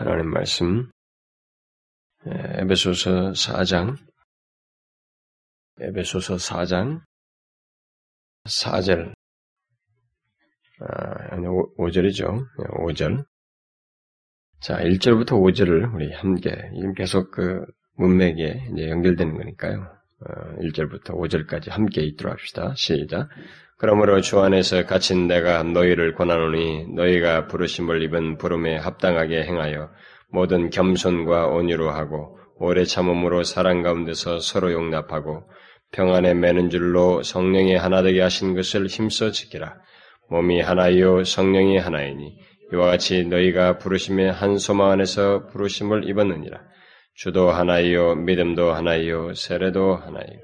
하나님 말씀. 예, 에베소서 4장. 에베소서 4장. 4절. 아, 아니 5, 절이죠. 5절. 자 1절부터 5절을 우리 함께 계속 그 문맥에 이제 연결되는 거니까요. 1절부터 어, 5절까지 함께 읽도록 합시다. 시작. 그러므로 주 안에서 갇힌 내가 너희를 권하노니 너희가 부르심을 입은 부름에 합당하게 행하여 모든 겸손과 온유로 하고 오래 참음으로 사랑 가운데서 서로 용납하고 평안에 매는 줄로 성령이 하나 되게 하신 것을 힘써 지키라. 몸이 하나이요 성령이 하나이니 이와 같이 너희가 부르심의 한 소망 안에서 부르심을 입었느니라. 주도 하나이요 믿음도 하나이요 세례도 하나이요.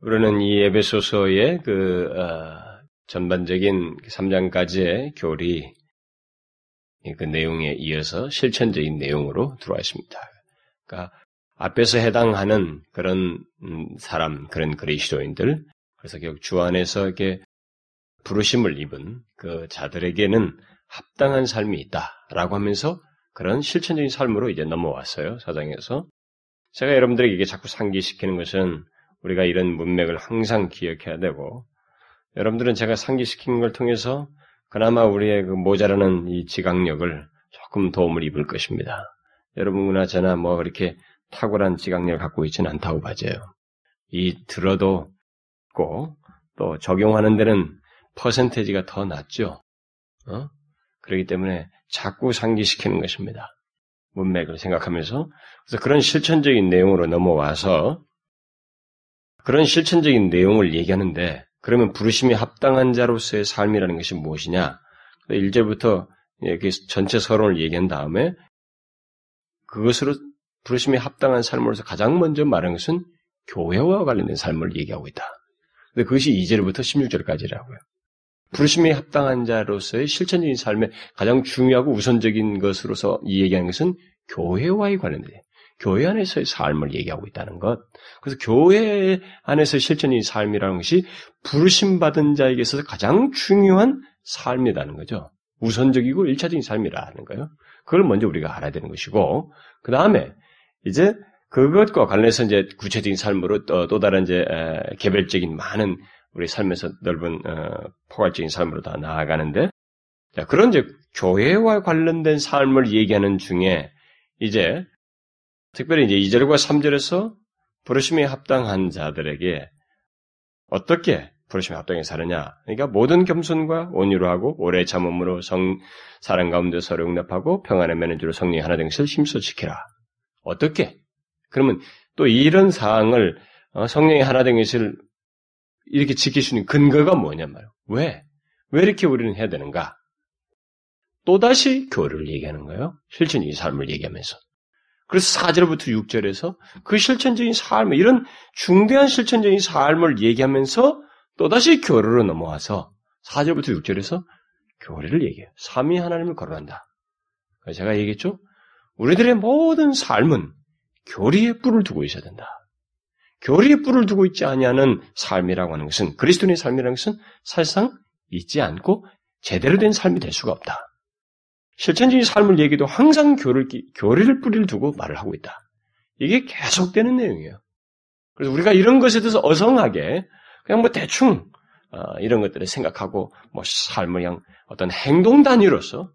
우리는 이 에베소서의 그 어, 전반적인 3장까지의 교리 그 내용에 이어서 실천적인 내용으로 들어와 있습니다. 그러니까 앞에서 해당하는 그런 음, 사람, 그런 그리스도인들, 그래서 결국 주 안에서 이렇게 부르심을 입은 그 자들에게는 합당한 삶이 있다라고 하면서 그런 실천적인 삶으로 이제 넘어왔어요 사장에서. 제가 여러분들에게 이게 자꾸 상기시키는 것은 우리가 이런 문맥을 항상 기억해야 되고, 여러분들은 제가 상기시키는 걸 통해서 그나마 우리의 그 모자라는 이 지각력을 조금 도움을 입을 것입니다. 여러분이나 저나 뭐 그렇게 탁월한 지각력을 갖고 있지는 않다고 봐져요. 이 들어도 꼭또 적용하는 데는 퍼센테지가 더 낮죠. 어? 그렇기 때문에 자꾸 상기시키는 것입니다. 문맥을 생각하면서 그래서 그런 실천적인 내용으로 넘어와서 그런 실천적인 내용을 얘기하는데 그러면 부르심이 합당한 자로서의 삶이라는 것이 무엇이냐? 1절부터 이렇게 전체 서론을 얘기한 다음에 그것으로 부르심이 합당한 삶으로서 가장 먼저 말한 것은 교회와 관련된 삶을 얘기하고 있다. 근데 그것이 2절부터 16절까지라고요. 부르심이 합당한 자로서의 실천적인 삶의 가장 중요하고 우선적인 것으로서 이 얘기하는 것은 교회와의 관련돼요. 교회 안에서의 삶을 얘기하고 있다는 것. 그래서 교회 안에서의 실천적인 삶이라는 것이 부르심 받은 자에게 있어서 가장 중요한 삶이라는 거죠. 우선적이고 일차적인 삶이라는 거예요. 그걸 먼저 우리가 알아야 되는 것이고, 그 다음에 이제 그것과 관련해서 이제 구체적인 삶으로 또, 또 다른 이제 개별적인 많은 우리 삶에서 넓은 어, 포괄적인 삶으로 다 나아가는데, 자, 그런 이제 교회와 관련된 삶을 얘기하는 중에 이제 특별히 이제 2절과 3절에서 부르심에 합당한 자들에게 어떻게 부르심에 합당해 사느냐? 그러니까 모든 겸손과 온유로 하고 오래 참음으로 성 사랑 가운데 서로 용납하고 평안의 매는 주로 성령이 하나 된 것을 힘써 지키라. 어떻게? 그러면 또 이런 사항을 어, 성령이 하나 된 것을 이렇게 지킬 수 있는 근거가 뭐냔 말이에요. 왜? 왜 이렇게 우리는 해야 되는가? 또다시 교를 얘기하는 거예요. 실천적인 삶을 얘기하면서. 그래서 4절부터 6절에서 그 실천적인 삶, 이런 중대한 실천적인 삶을 얘기하면서 또다시 교류로 넘어와서 4절부터 6절에서 교리를 얘기해요. 삼위 하나님을 거론한다. 제가 얘기했죠? 우리들의 모든 삶은 교리의 뿔을 두고 있어야 된다. 교리의 뿔을 두고 있지 아니하는 삶이라고 하는 것은 그리스도인의 삶이라는 것은 사실상 있지 않고 제대로 된 삶이 될 수가 없다. 실천적인 삶을 얘기도 항상 교를, 교리를 뿌리를 두고 말을 하고 있다. 이게 계속되는 내용이에요. 그래서 우리가 이런 것에 대해서 어성하게 그냥 뭐 대충 어, 이런 것들을 생각하고 뭐 삶을 그냥 어떤 행동 단위로서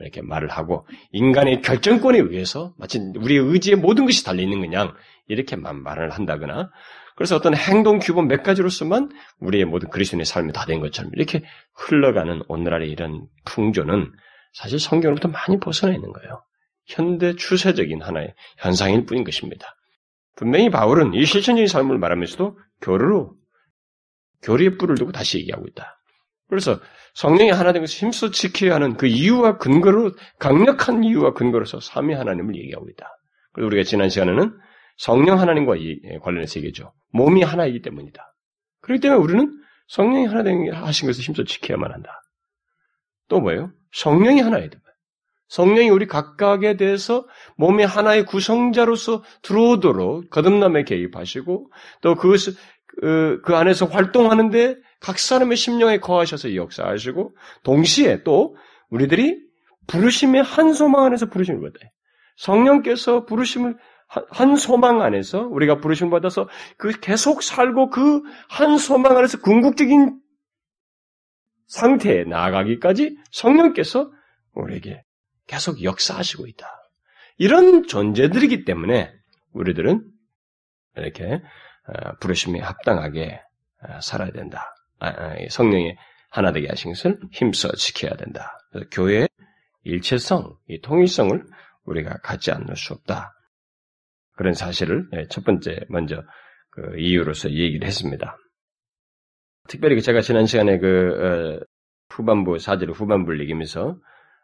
이렇게 말을 하고 인간의 결정권에 의해서 마치 우리의 의지에 모든 것이 달려 있는 그냥 이렇게만 말을 한다거나 그래서 어떤 행동 규범 몇 가지로서만 우리의 모든 그리스도인의 삶이 다 된 것처럼 이렇게 흘러가는 오늘날의 이런 풍조는 사실 성경으로부터 많이 벗어나 있는 거예요. 현대 추세적인 하나의 현상일 뿐인 것입니다. 분명히 바울은 이 실천적인 삶을 말하면서도 교류로 교리의 뿔을 두고 다시 얘기하고 있다. 그래서 성령이 하나 된 것을 힘써 지켜야 하는 그 이유와 근거로 강력한 이유와 근거로서 삼위 하나님을 얘기하고 있다. 그리고 우리가 지난 시간에는 성령 하나님과 관련해서 얘기죠. 몸이 하나이기 때문이다. 그렇기 때문에 우리는 성령이 하나 된 하신 것을 힘써 지켜야만 한다. 또 뭐예요? 성령이 하나예요. 성령이 우리 각각에 대해서 몸의 하나의 구성자로서 들어오도록 거듭남에 개입하시고 또 그것을 그, 그 안에서 활동하는데 각 사람의 심령에 거하셔서 역사하시고 동시에 또 우리들이 부르심의 한 소망 안에서 부르심을 받아요. 성령께서 부르심을 한 소망 안에서 우리가 부르심을 받아서 그 계속 살고 그 한 소망 안에서 궁극적인 상태에 나아가기까지 성령께서 우리에게 계속 역사하시고 있다. 이런 존재들이기 때문에 우리들은 이렇게 어, 부르심에 합당하게 어, 살아야 된다. 아, 아, 성령의 하나 되게 하신 것을 힘써 지켜야 된다. 교회의 일체성, 이 통일성을 우리가 갖지 않을 수 없다. 그런 사실을 예, 첫 번째 먼저 그 이유로서 얘기를 했습니다. 특별히 제가 지난 시간에 그 어, 후반부 사제를 후반부를 얘기하면서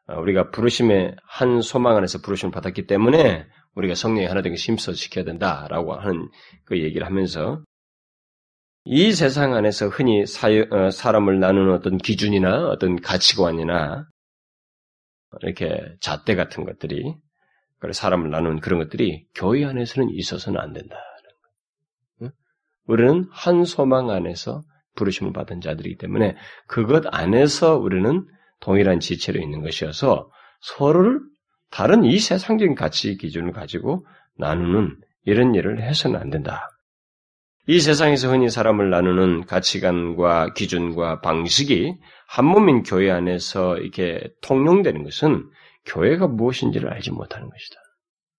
어, 우리가 부르심의 한 소망 안에서 부르심을 받았기 때문에 우리가 성령이 하나 되게 심서 지켜야 된다라고 하는 그 얘기를 하면서 이 세상 안에서 흔히 사유, 어, 사람을 나누는 어떤 기준이나 어떤 가치관이나 이렇게 잣대 같은 것들이 사람을 나누는 그런 것들이 교회 안에서는 있어서는 안 된다. 우리는 한 소망 안에서 부르심을 받은 자들이기 때문에 그것 안에서 우리는 동일한 지체로 있는 것이어서 서로를 다른 이 세상적인 가치 기준을 가지고 나누는 이런 일을 해서는 안 된다. 이 세상에서 흔히 사람을 나누는 가치관과 기준과 방식이 한 몸인 교회 안에서 이렇게 통용되는 것은 교회가 무엇인지를 알지 못하는 것이다.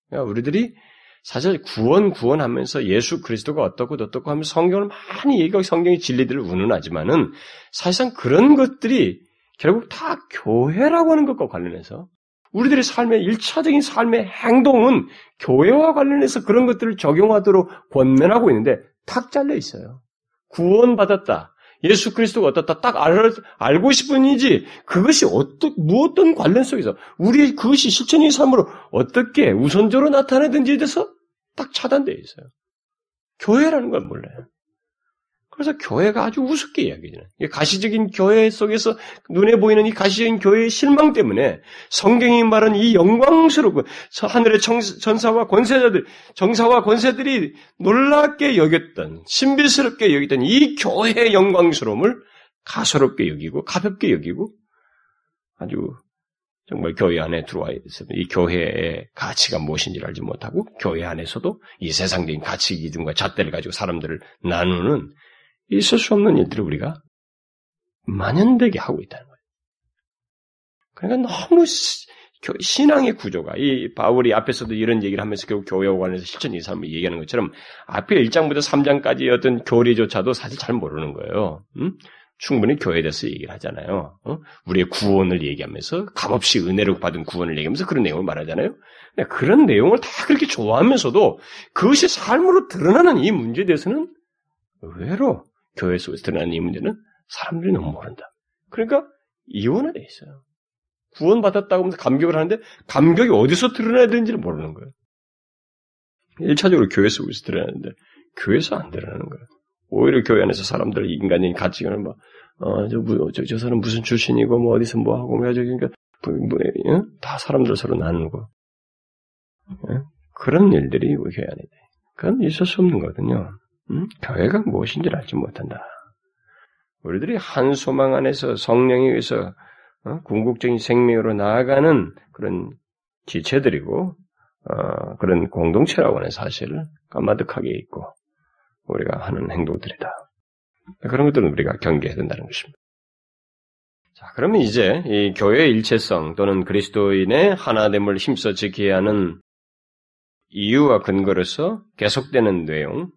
그러니까 우리들이 사실 구원 구원하면서 예수 그리스도가 어떻고 어떻고 하면 성경을 많이 얘기하고 성경의 진리들을 운운하지만은 사실상 그런 것들이 결국 다 교회라고 하는 것과 관련해서 우리들의 삶의 일차적인 삶의 행동은 교회와 관련해서 그런 것들을 적용하도록 권면하고 있는데 탁 잘려 있어요. 구원받았다. 예수 그리스도가 어떻다 딱 알, 알고 싶은 이지 그것이 어떤 무엇떤 관련 속에서 우리 그것이 실천의 삶으로 어떻게 우선적으로 나타내든지에 대해서 딱 차단되어 있어요. 교회라는 걸 몰라요. 그래서 교회가 아주 우습게 이야기해요. 가시적인 교회 속에서 눈에 보이는 이 가시적인 교회의 실망 때문에 성경이 말한 이 영광스럽고 하늘의 전사와 권세자들, 정사와 권세들이 놀랍게 여겼던, 신비스럽게 여겼던 이 교회의 영광스러움을 가소롭게 여기고 가볍게 여기고 아주 정말 교회 안에 들어와 있어서 이 교회의 가치가 무엇인지를 알지 못하고 교회 안에서도 이 세상적인 가치 기준과 잣대를 가지고 사람들을 나누는 있을 수 없는 일들을 우리가 만연되게 하고 있다는 거예요. 그러니까 너무 신앙의 구조가 이 바울이 앞에서도 이런 얘기를 하면서 결국 교회와 관해서 실천 이 삶을 얘기하는 것처럼 앞에 1장부터 3장까지 어떤 교리조차도 사실 잘 모르는 거예요. 음? 충분히 교회에 대해서 얘기를 하잖아요. 어? 우리의 구원을 얘기하면서 값없이 은혜로 받은 구원을 얘기하면서 그런 내용을 말하잖아요. 그런 내용을 다 그렇게 좋아하면서도 그것이 삶으로 드러나는 이 문제에 대해서는 의외로 교회 속에서 드러나는 이 문제는 사람들이 너무 모른다. 그러니까 이원화돼 있어요. 구원받았다고 하면서 감격을 하는데 감격이 어디서 드러나야 되는지를 모르는 거예요. 1차적으로 교회 속에서 드러나는데 교회에서 안 드러나는 거예요. 오히려 교회 안에서 사람들 인간적인 가치관을 막, 어, 저, 저, 저 사람 무슨 출신이고, 뭐, 어디서 뭐 하고, 뭐, 그러니까, 뭐, 뭐, 예? 다 사람들 서로 나누고. 예? 그런 일들이 우리 교회 안에 돼. 그건 있을 수 없는 거거든요. 음? 교회가 무엇인지를 알지 못한다. 우리들이 한 소망 안에서 성령에 의해서 어? 궁극적인 생명으로 나아가는 그런 지체들이고 어, 그런 공동체라고 하는 사실을 까마득하게 있고 우리가 하는 행동들이다. 그런 것들은 우리가 경계해야 된다는 것입니다. 자, 그러면 이제 이 교회의 일체성 또는 그리스도인의 하나됨을 힘써 지켜야 하는 이유와 근거로서 계속되는 내용,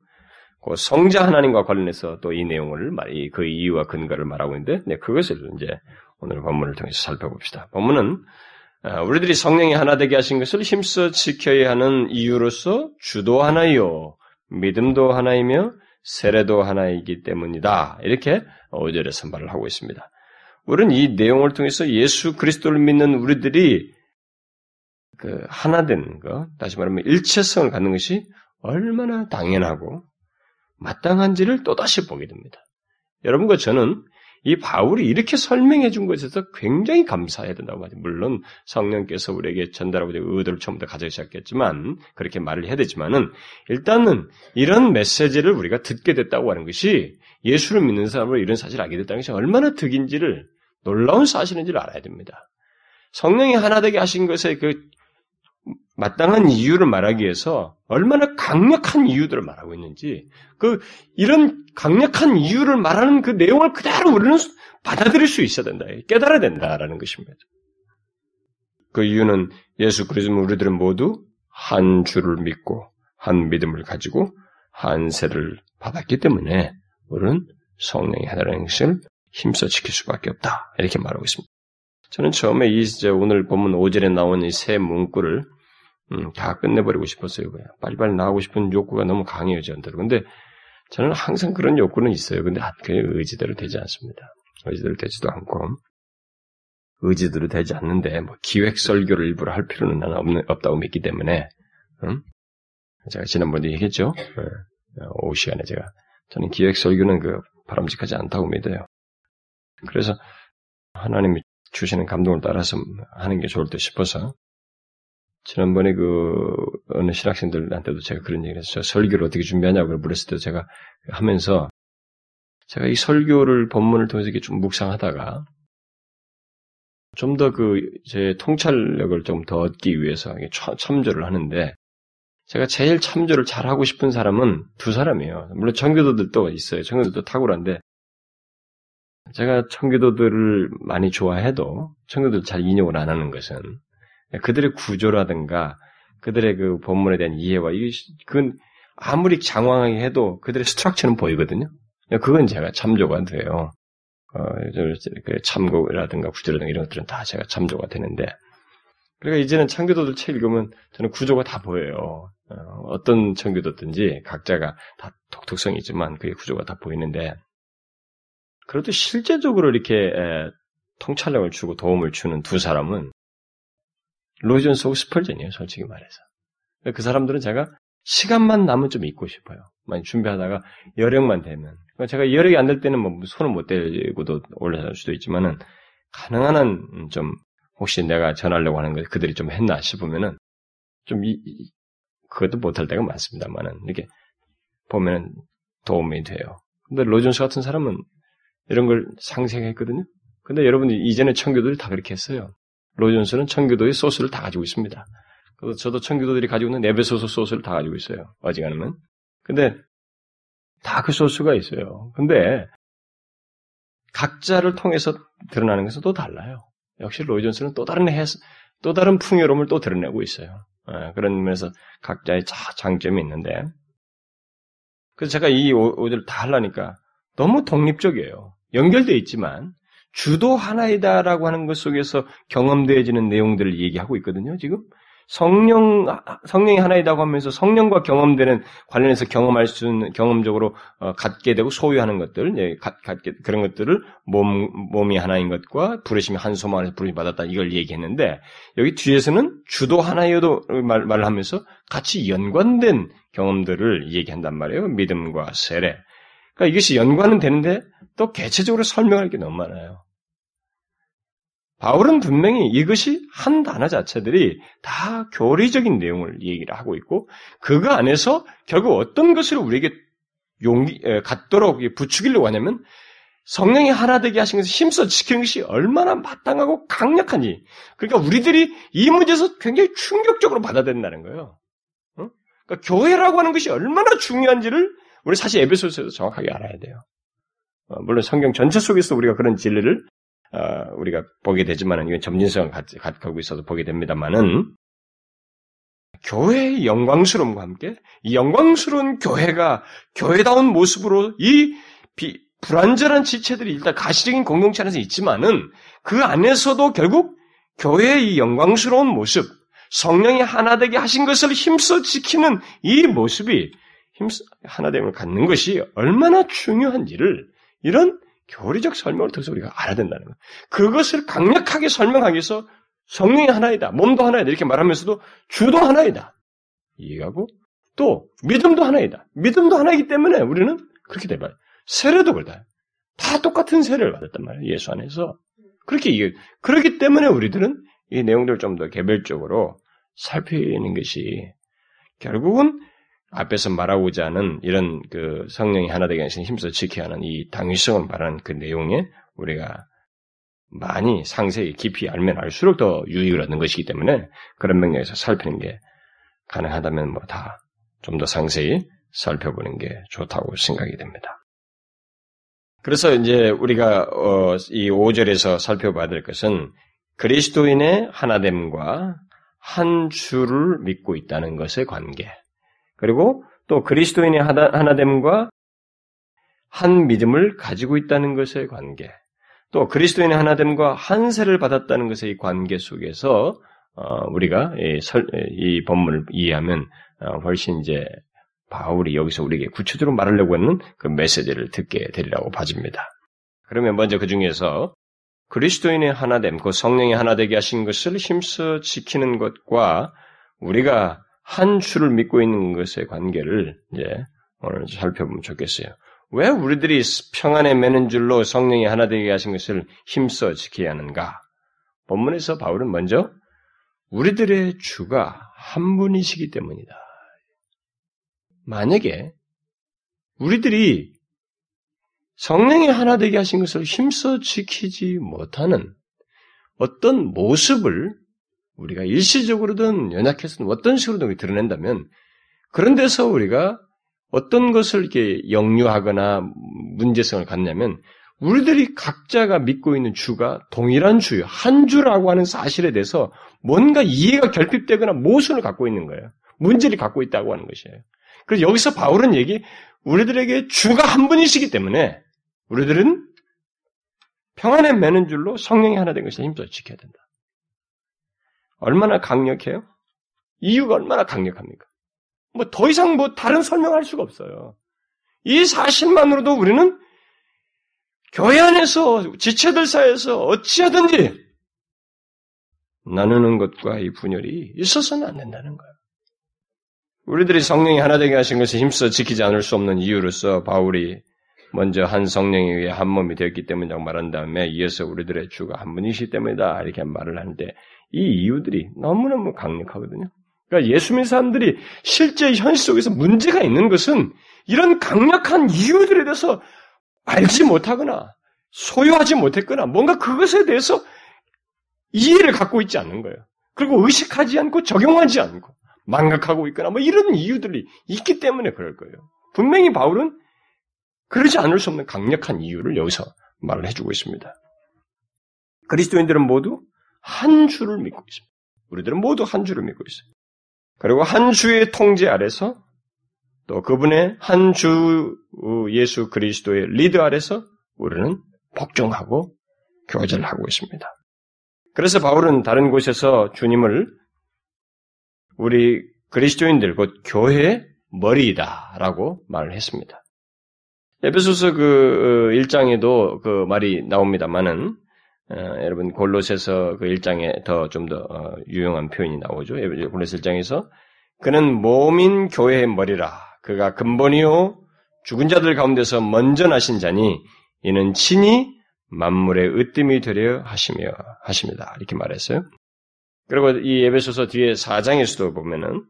그 성자 하나님과 관련해서 또 이 내용을 그 이유와 근거를 말하고 있는데 네, 그것을 이제 오늘 본문을 통해서 살펴봅시다. 본문은 아, 우리들이 성령이 하나 되게 하신 것을 힘써 지켜야 하는 이유로서 주도 하나요, 믿음도 하나이며 세례도 하나이기 때문이다. 이렇게 5절에 선발을 하고 있습니다. 우리는 이 내용을 통해서 예수 그리스도를 믿는 우리들이 그 하나 된 거, 다시 말하면 일체성을 갖는 것이 얼마나 당연하고 마땅한지를 또다시 보게 됩니다. 여러분과 저는 이 바울이 이렇게 설명해 준 것에서 굉장히 감사해야 된다고 말이죠. 물론 성령께서 우리에게 전달하고 의도를 처음부터 가져오셨겠지만 그렇게 말을 해야 되지만은 일단은 이런 메시지를 우리가 듣게 됐다고 하는 것이 예수를 믿는 사람으로 이런 사실을 알게 됐다는 것이 얼마나 득인지를 놀라운 사실인지를 알아야 됩니다. 성령이 하나 되게 하신 것에 그 마땅한 이유를 말하기 위해서 얼마나 강력한 이유들을 말하고 있는지 그 이런 강력한 이유를 말하는 그 내용을 그대로 우리는 받아들일 수 있어야 된다. 깨달아야 된다라는 것입니다. 그 이유는 예수 그리스도 우리들은 모두 한 주를 믿고 한 믿음을 가지고 한 세를 받았기 때문에 우리는 성령이 하나라는 것을 힘써 지킬 수밖에 없다. 이렇게 말하고 있습니다. 저는 처음에 이 이제 오늘 본문 5절에 나온 이 세 문구를 음, 다 끝내버리고 싶었어요. 그냥. 빨리빨리 나가고 싶은 욕구가 너무 강해요, 저한테로. 근데 저는 항상 그런 욕구는 있어요. 근데 그 의지대로 되지 않습니다. 의지대로 되지도 않고 의지대로 되지 않는데 뭐 기획 설교를 일부러 할 필요는 나는 없는, 없다고 믿기 때문에 음? 제가 지난번에 얘기했죠. 네. 오후 시간에 제가 저는 기획 설교는 그 바람직하지 않다고 믿어요. 그래서 하나님이 주시는 감동을 따라서 하는 게 좋을 듯 싶어서 지난번에 그 어느 신학생들한테도 제가 그런 얘기를 했어요. 설교를 어떻게 준비하냐고 물었을 때 제가 하면서 제가 이 설교를 본문을 통해서 이렇게 좀 묵상하다가 좀 더 그 제 통찰력을 좀 더 얻기 위해서 참조를 하는데 제가 제일 참조를 잘 하고 싶은 사람은 두 사람이에요. 물론 청교도들도 있어요. 청교도도 탁월한데 제가 청교도들을 많이 좋아해도 청교도들 잘 인용을 안 하는 것은 그들의 구조라든가 그들의 그 본문에 대한 이해와 이게 그건 아무리 장황하게 해도 그들의 스트럭처는 보이거든요. 그건 제가 참조가 돼요. 어, 그 참고라든가 구조라든가 이런 것들은 다 제가 참조가 되는데 그러니까 이제는 청교도들 책 읽으면 저는 구조가 다 보여요. 어, 떤 청교도든지 각자가 다 독특성이 있지만 그게 구조가 다 보이는데 그래도 실제적으로 이렇게 에, 통찰력을 주고 도움을 주는 두 사람은 로이존스하고 스펄전이에요, 솔직히 말해서. 그 사람들은 제가 시간만 남으면 좀 잊고 싶어요. 많이 준비하다가 여력만 되면. 그러니까 제가 여력이 안 될 때는 뭐 손을 못 대고도 올라갈 수도 있지만은 가능한 한 좀 혹시 내가 전하려고 하는 거 그들이 좀 했나 싶으면은 좀 이, 그것도 못할 때가 많습니다만은 이렇게 보면은 도움이 돼요. 근데 로존스 같은 사람은 이런 걸 상생했거든요. 근데 여러분이 이전에 청교들이 다 그렇게 했어요. 로존스는 청교도의 소스를 다 가지고 있습니다. 그래서 저도 청교도들이 가지고 있는 네베소스 소스를 다 가지고 있어요. 어지간하면. 근데 다 그 소스가 있어요. 근데 각자를 통해서 드러나는 것은 또 달라요. 역시 로이존스는 또 다른 해서 또 다른 풍요로움을 또 드러내고 있어요. 예, 그런 면에서 각자의 장점이 있는데 그래서 제가 이 오디를 다 하려니까 너무 독립적이에요. 연결되어 있지만 주도 하나이다라고 하는 것 속에서 경험되어지는 내용들을 얘기하고 있거든요, 지금. 성령, 성령이 하나이다고 하면서 성령과 경험되는 관련해서 경험할 수 있는, 경험적으로 어, 갖게 되고 소유하는 것들, 예, 갖, 갖게, 그런 것들을 몸, 몸이 하나인 것과 부르심이 한 소망 안에서 부르심 받았다, 이걸 얘기했는데, 여기 뒤에서는 주도 하나여도 말, 말을 하면서 같이 연관된 경험들을 얘기한단 말이에요. 믿음과 세례. 그러니까 이것이 연관은 되는데, 또 개체적으로 설명할 게 너무 많아요. 바울은 분명히 이것이 한 단어 자체들이 다 교리적인 내용을 얘기를 하고 있고 그거 안에서 결국 어떤 것을 우리에게 용기 갖도록 부추기려고 하냐면 성령이 하나 되게 하신 것을 힘써 지키는 것이 얼마나 마땅하고 강력한지 그러니까 우리들이 이 문제에서 굉장히 충격적으로 받아들인다는 거예요. 그러니까 교회라고 하는 것이 얼마나 중요한지를 우리 사실 에베소서에서 정확하게 알아야 돼요. 어, 물론 성경 전체 속에서 우리가 그런 진리를 어, 우리가 보게 되지만은 이건 점진성을 갖고 있어서 보게 됩니다만은 교회의 영광스러움과 함께 이 영광스러운 교회가 교회다운 모습으로 이 비, 불완전한 지체들이 일단 가시적인 공동체 안에서 있지만은 그 안에서도 결국 교회의 이 영광스러운 모습, 성령이 하나 되게 하신 것을 힘써 지키는 이 모습이 하나됨을 갖는 것이 얼마나 중요한지를 이런 교리적 설명을 통해서 우리가 알아야 된다는 거예요. 그것을 강력하게 설명하기 위해서 성령이 하나이다, 몸도 하나이다 이렇게 말하면서도 주도 하나이다 이해하고 또 믿음도 하나이다. 믿음도 하나이기 때문에 우리는 그렇게 돼봐요. 세례도 그렇다. 다 똑같은 세례를 받았단 말이에요. 예수 안에서 그렇게 이게 그렇기 때문에 우리들은 이 내용들을 좀 더 개별적으로 살피는 것이 결국은 앞에서 말하고자 하는 이런 그 성령이 하나 되게 하시는 힘써 지켜야 하는 이 당위성을 말하는 그 내용에 우리가 많이 상세히 깊이 알면 알수록 더 유익을 얻는 것이기 때문에 그런 맥락에서 살피는 게 가능하다면 뭐 다 좀 더 상세히 살펴보는 게 좋다고 생각이 됩니다. 그래서 이제 우리가 어, 이 5절에서 살펴봐야 될 것은 그리스도인의 하나됨과 한 주를 믿고 있다는 것의 관계. 그리고 또 그리스도인의 하나됨과 한 믿음을 가지고 있다는 것의 관계. 또 그리스도인의 하나됨과 한세를 받았다는 것의 관계 속에서 어, 우리가 이, 설, 이 본문을 이해하면 어, 훨씬 이제 바울이 여기서 우리에게 구체적으로 말하려고 하는 그 메시지를 듣게 되리라고 봐집니다. 그러면 먼저 그 중에서 그리스도인의 하나됨, 그 성령의 하나 되게 하신 것을 힘써 지키는 것과 우리가 한 주를 믿고 있는 것의 관계를 이제 오늘 살펴보면 좋겠어요. 왜 우리들이 평안에 매는 줄로 성령이 하나 되게 하신 것을 힘써 지켜야 하는가? 본문에서 바울은 먼저 우리들의 주가 한 분이시기 때문이다. 만약에 우리들이 성령이 하나 되게 하신 것을 힘써 지키지 못하는 어떤 모습을 우리가 일시적으로든 연약해서든 어떤 식으로든 드러낸다면 그런 데서 우리가 어떤 것을 이렇게 역류하거나 문제성을 갖냐면 우리들이 각자가 믿고 있는 주가 동일한 주요, 한 주라고 하는 사실에 대해서 뭔가 이해가 결핍되거나 모순을 갖고 있는 거예요. 문제를 갖고 있다고 하는 것이에요. 그래서 여기서 바울은 얘기, 우리들에게 주가 한 분이시기 때문에 우리들은 평안에 매는 줄로 성령이 하나 된 것을 힘써 지켜야 된다. 얼마나 강력해요? 이유가 얼마나 강력합니까? 뭐 더 이상 뭐 다른 설명할 수가 없어요. 이 사실만으로도 우리는 교회 안에서 지체들 사이에서 어찌하든지 나누는 것과 이 분열이 있어서는 안 된다는 거예요. 우리들이 성령이 하나 되게 하신 것을 힘써 지키지 않을 수 없는 이유로서 바울이 먼저 한 성령에 의해 한 몸이 되었기 때문이라고 말한 다음에 이어서 우리들의 주가 한 분이시기 때문이다 이렇게 말을 하는데 이 이유들이 너무너무 강력하거든요. 그러니까 예수 믿는 사람들이 실제 현실 속에서 문제가 있는 것은 이런 강력한 이유들에 대해서 알지 못하거나 소유하지 못했거나 뭔가 그것에 대해서 이해를 갖고 있지 않는 거예요. 그리고 의식하지 않고 적용하지 않고 망각하고 있거나 뭐 이런 이유들이 있기 때문에 그럴 거예요. 분명히 바울은 그러지 않을 수 없는 강력한 이유를 여기서 말을 해주고 있습니다. 그리스도인들은 모두 한 주를 믿고 있습니다. 우리들은 모두 한 주를 믿고 있어요. 그리고 한 주의 통제 아래서 또 그분의 한 주 예수 그리스도의 리드 아래서 우리는 복종하고 교제를 하고 있습니다. 그래서 바울은 다른 곳에서 주님을 우리 그리스도인들 곧 교회의 머리이다라고 말을 했습니다. 에베소서 그 1장에도 어, 그 말이 나옵니다만은 어, 여러분 골로새서 그 1장에 더 좀더 더, 어, 유용한 표현이 나오죠. 골로새 1장에서 그는 몸인 교회의 머리라 그가 근본이요 죽은 자들 가운데서 먼저 나신 자니 이는 친히 만물의 으뜸이 되려 하시며 하십니다. 이렇게 말했어요. 그리고 이 에베소서 뒤에 4장에서도 보면은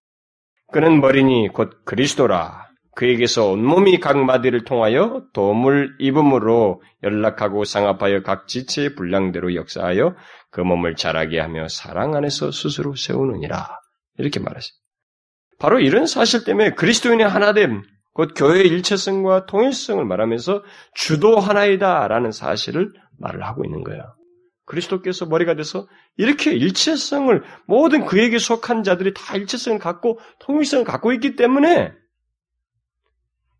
그는 머리니 곧 그리스도라 그에게서 온몸이 각 마디를 통하여 도움을 입음으로 연락하고 상합하여 각 지체의 분량대로 역사하여 그 몸을 자라게 하며 사랑 안에서 스스로 세우느니라 이렇게 말했어요. 바로 이런 사실 때문에 그리스도인의 하나됨, 곧 교회의 일체성과 통일성을 말하면서 주도 하나이다라는 사실을 말을 하고 있는 거예요. 그리스도께서 머리가 돼서 이렇게 일체성을 모든 그에게 속한 자들이 다 일체성을 갖고 통일성을 갖고 있기 때문에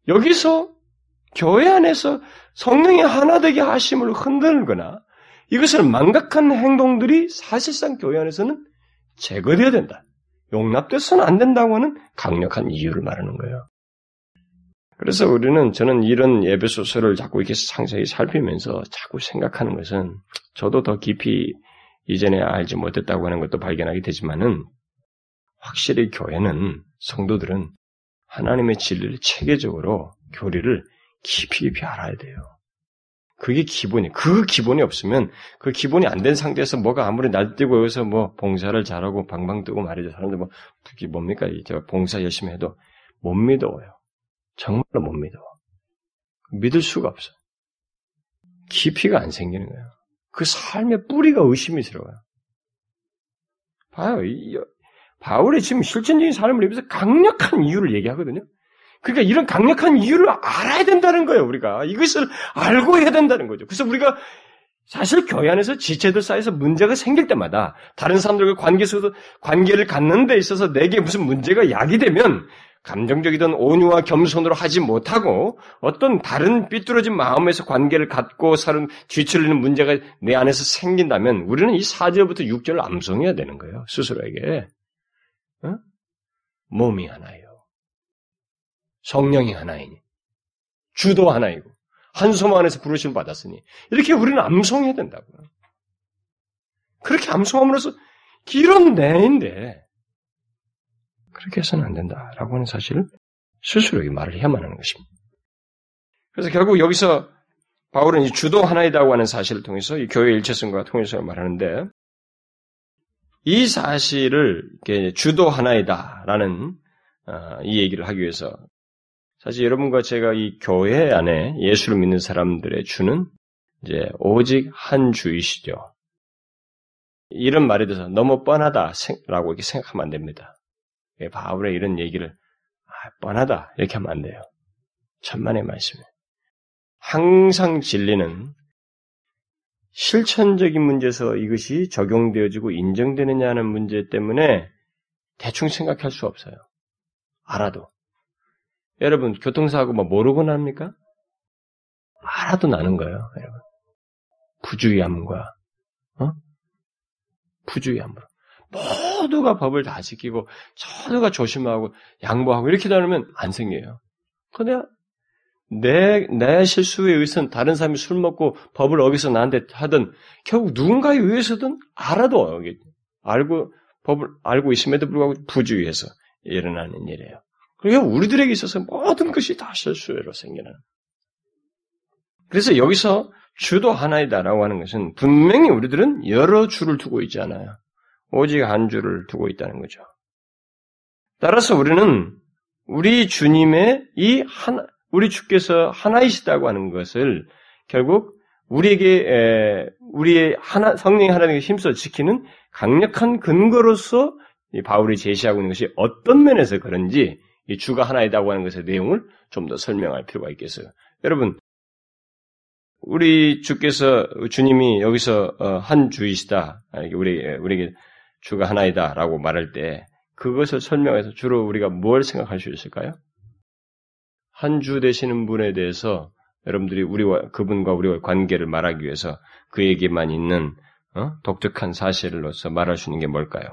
여기서 교회 안에서 성령의 하나 되게 하심을 흔들거나 이것을 망각한 행동들이 사실상 교회 안에서는 제거되어야 된다. 용납돼서는 안 된다고 하는 강력한 이유를 말하는 거예요. 그래서 우리는 저는 이런 예배소설을 자꾸 이렇게 상세히 살피면서 자꾸 생각하는 것은 저도 더 깊이 이전에 알지 못했다고 하는 것도 발견하게 되지만은 확실히 교회는 성도들은 하나님의 진리를 체계적으로 교리를 깊이 깊이 알아야 돼요. 그게 기본이. 그 기본이 없으면 그 기본이 안 된 상태에서 뭐가 아무리 날뛰고 여기서 뭐 봉사를 잘하고 방방 뜨고 말이죠. 사람들 뭐 그게 뭡니까? 저 봉사 열심히 해도 못 믿어요. 정말로 못 믿어. 믿을 수가 없어. 깊이가 안 생기는 거예요. 그 삶의 뿌리가 의심이스러워요. 봐요. 바울이 지금 실천적인 삶을 위해서 강력한 이유를 얘기하거든요. 그러니까 이런 강력한 이유를 알아야 된다는 거예요, 우리가. 이것을 알고 해야 된다는 거죠. 그래서 우리가 사실 교회 안에서 지체들 사이에서 문제가 생길 때마다 다른 사람들과 관계 속에서 관계를 갖는 데 있어서 내게 무슨 문제가 야기되면 감정적이든 온유와 겸손으로 하지 못하고 어떤 다른 삐뚤어진 마음에서 관계를 갖고 사는 뒤처리는 문제가 내 안에서 생긴다면 우리는 이 4절부터 6절을 암송해야 되는 거예요. 스스로에게. 어? 몸이 하나예요. 성령이 하나이니. 주도 하나이고. 한 소망 안에서 부르심을 받았으니. 이렇게 우리는 암송해야 된다고요. 그렇게 암송함으로써 길은 내인데 그렇게 해서는 안 된다라고 하는 사실을 스스로에게 말을 해야만 하는 것입니다. 그래서 결국 여기서 바울은 이 주도 하나이다고 하는 사실을 통해서 이 교회의 일체성과 통일성을 말하는데 이 사실을 주도 하나이다라는 어, 이 얘기를 하기 위해서 사실 여러분과 제가 이 교회 안에 예수를 믿는 사람들의 주는 이제 오직 한 주이시죠. 이런 말에 대해서 너무 뻔하다라고 이렇게 생각하면 안 됩니다. 바울의 이런 얘기를 아, 뻔하다 이렇게 하면 안 돼요. 천만의 말씀이에요. 항상 진리는 실천적인 문제에서 이것이 적용되어지고 인정되느냐 하는 문제 때문에 대충 생각할 수 없어요. 알아도. 여러분, 교통사고 뭐 모르고 납니까? 알아도 나는 거예요, 여러분. 부주의함과, 어? 부주의함으로. 모두가 법을 다 지키고, 모두가 조심하고, 양보하고, 이렇게 다르면 안 생겨요. 근데 내, 내 실수에 의해서는 다른 사람이 술 먹고 법을 어기서 나한테 하든, 결국 누군가에 의해서든 알아도, 알고, 법을 알고 있음에도 불구하고 부주의해서 일어나는 일이에요. 그러니까 우리들에게 있어서 모든 것이 다 실수로 생기는. 그래서 여기서 주도 하나이다라고 하는 것은 분명히 우리들은 여러 주를 두고 있지 않아요. 오직 한 주를 두고 있다는 거죠. 따라서 우리는 우리 주님의 이 하나, 우리 주께서 하나이시다고 하는 것을 결국 우리에게 우리의 하나 성령의 하나님의 힘써 지키는 강력한 근거로서 바울이 제시하고 있는 것이 어떤 면에서 그런지 이 주가 하나이다고 하는 것의 내용을 좀 더 설명할 필요가 있겠어요. 여러분 우리 주께서 주님이 여기서 어, 한 주이시다 우리 우리에게 주가 하나이다라고 말할 때 그것을 설명해서 주로 우리가 뭘 생각할 수 있을까요? 한 주 되시는 분에 대해서 여러분들이 우리와 그분과 우리와 관계를 말하기 위해서 그에게만 있는 어? 독특한 사실로서 말할 수 있는 게 뭘까요?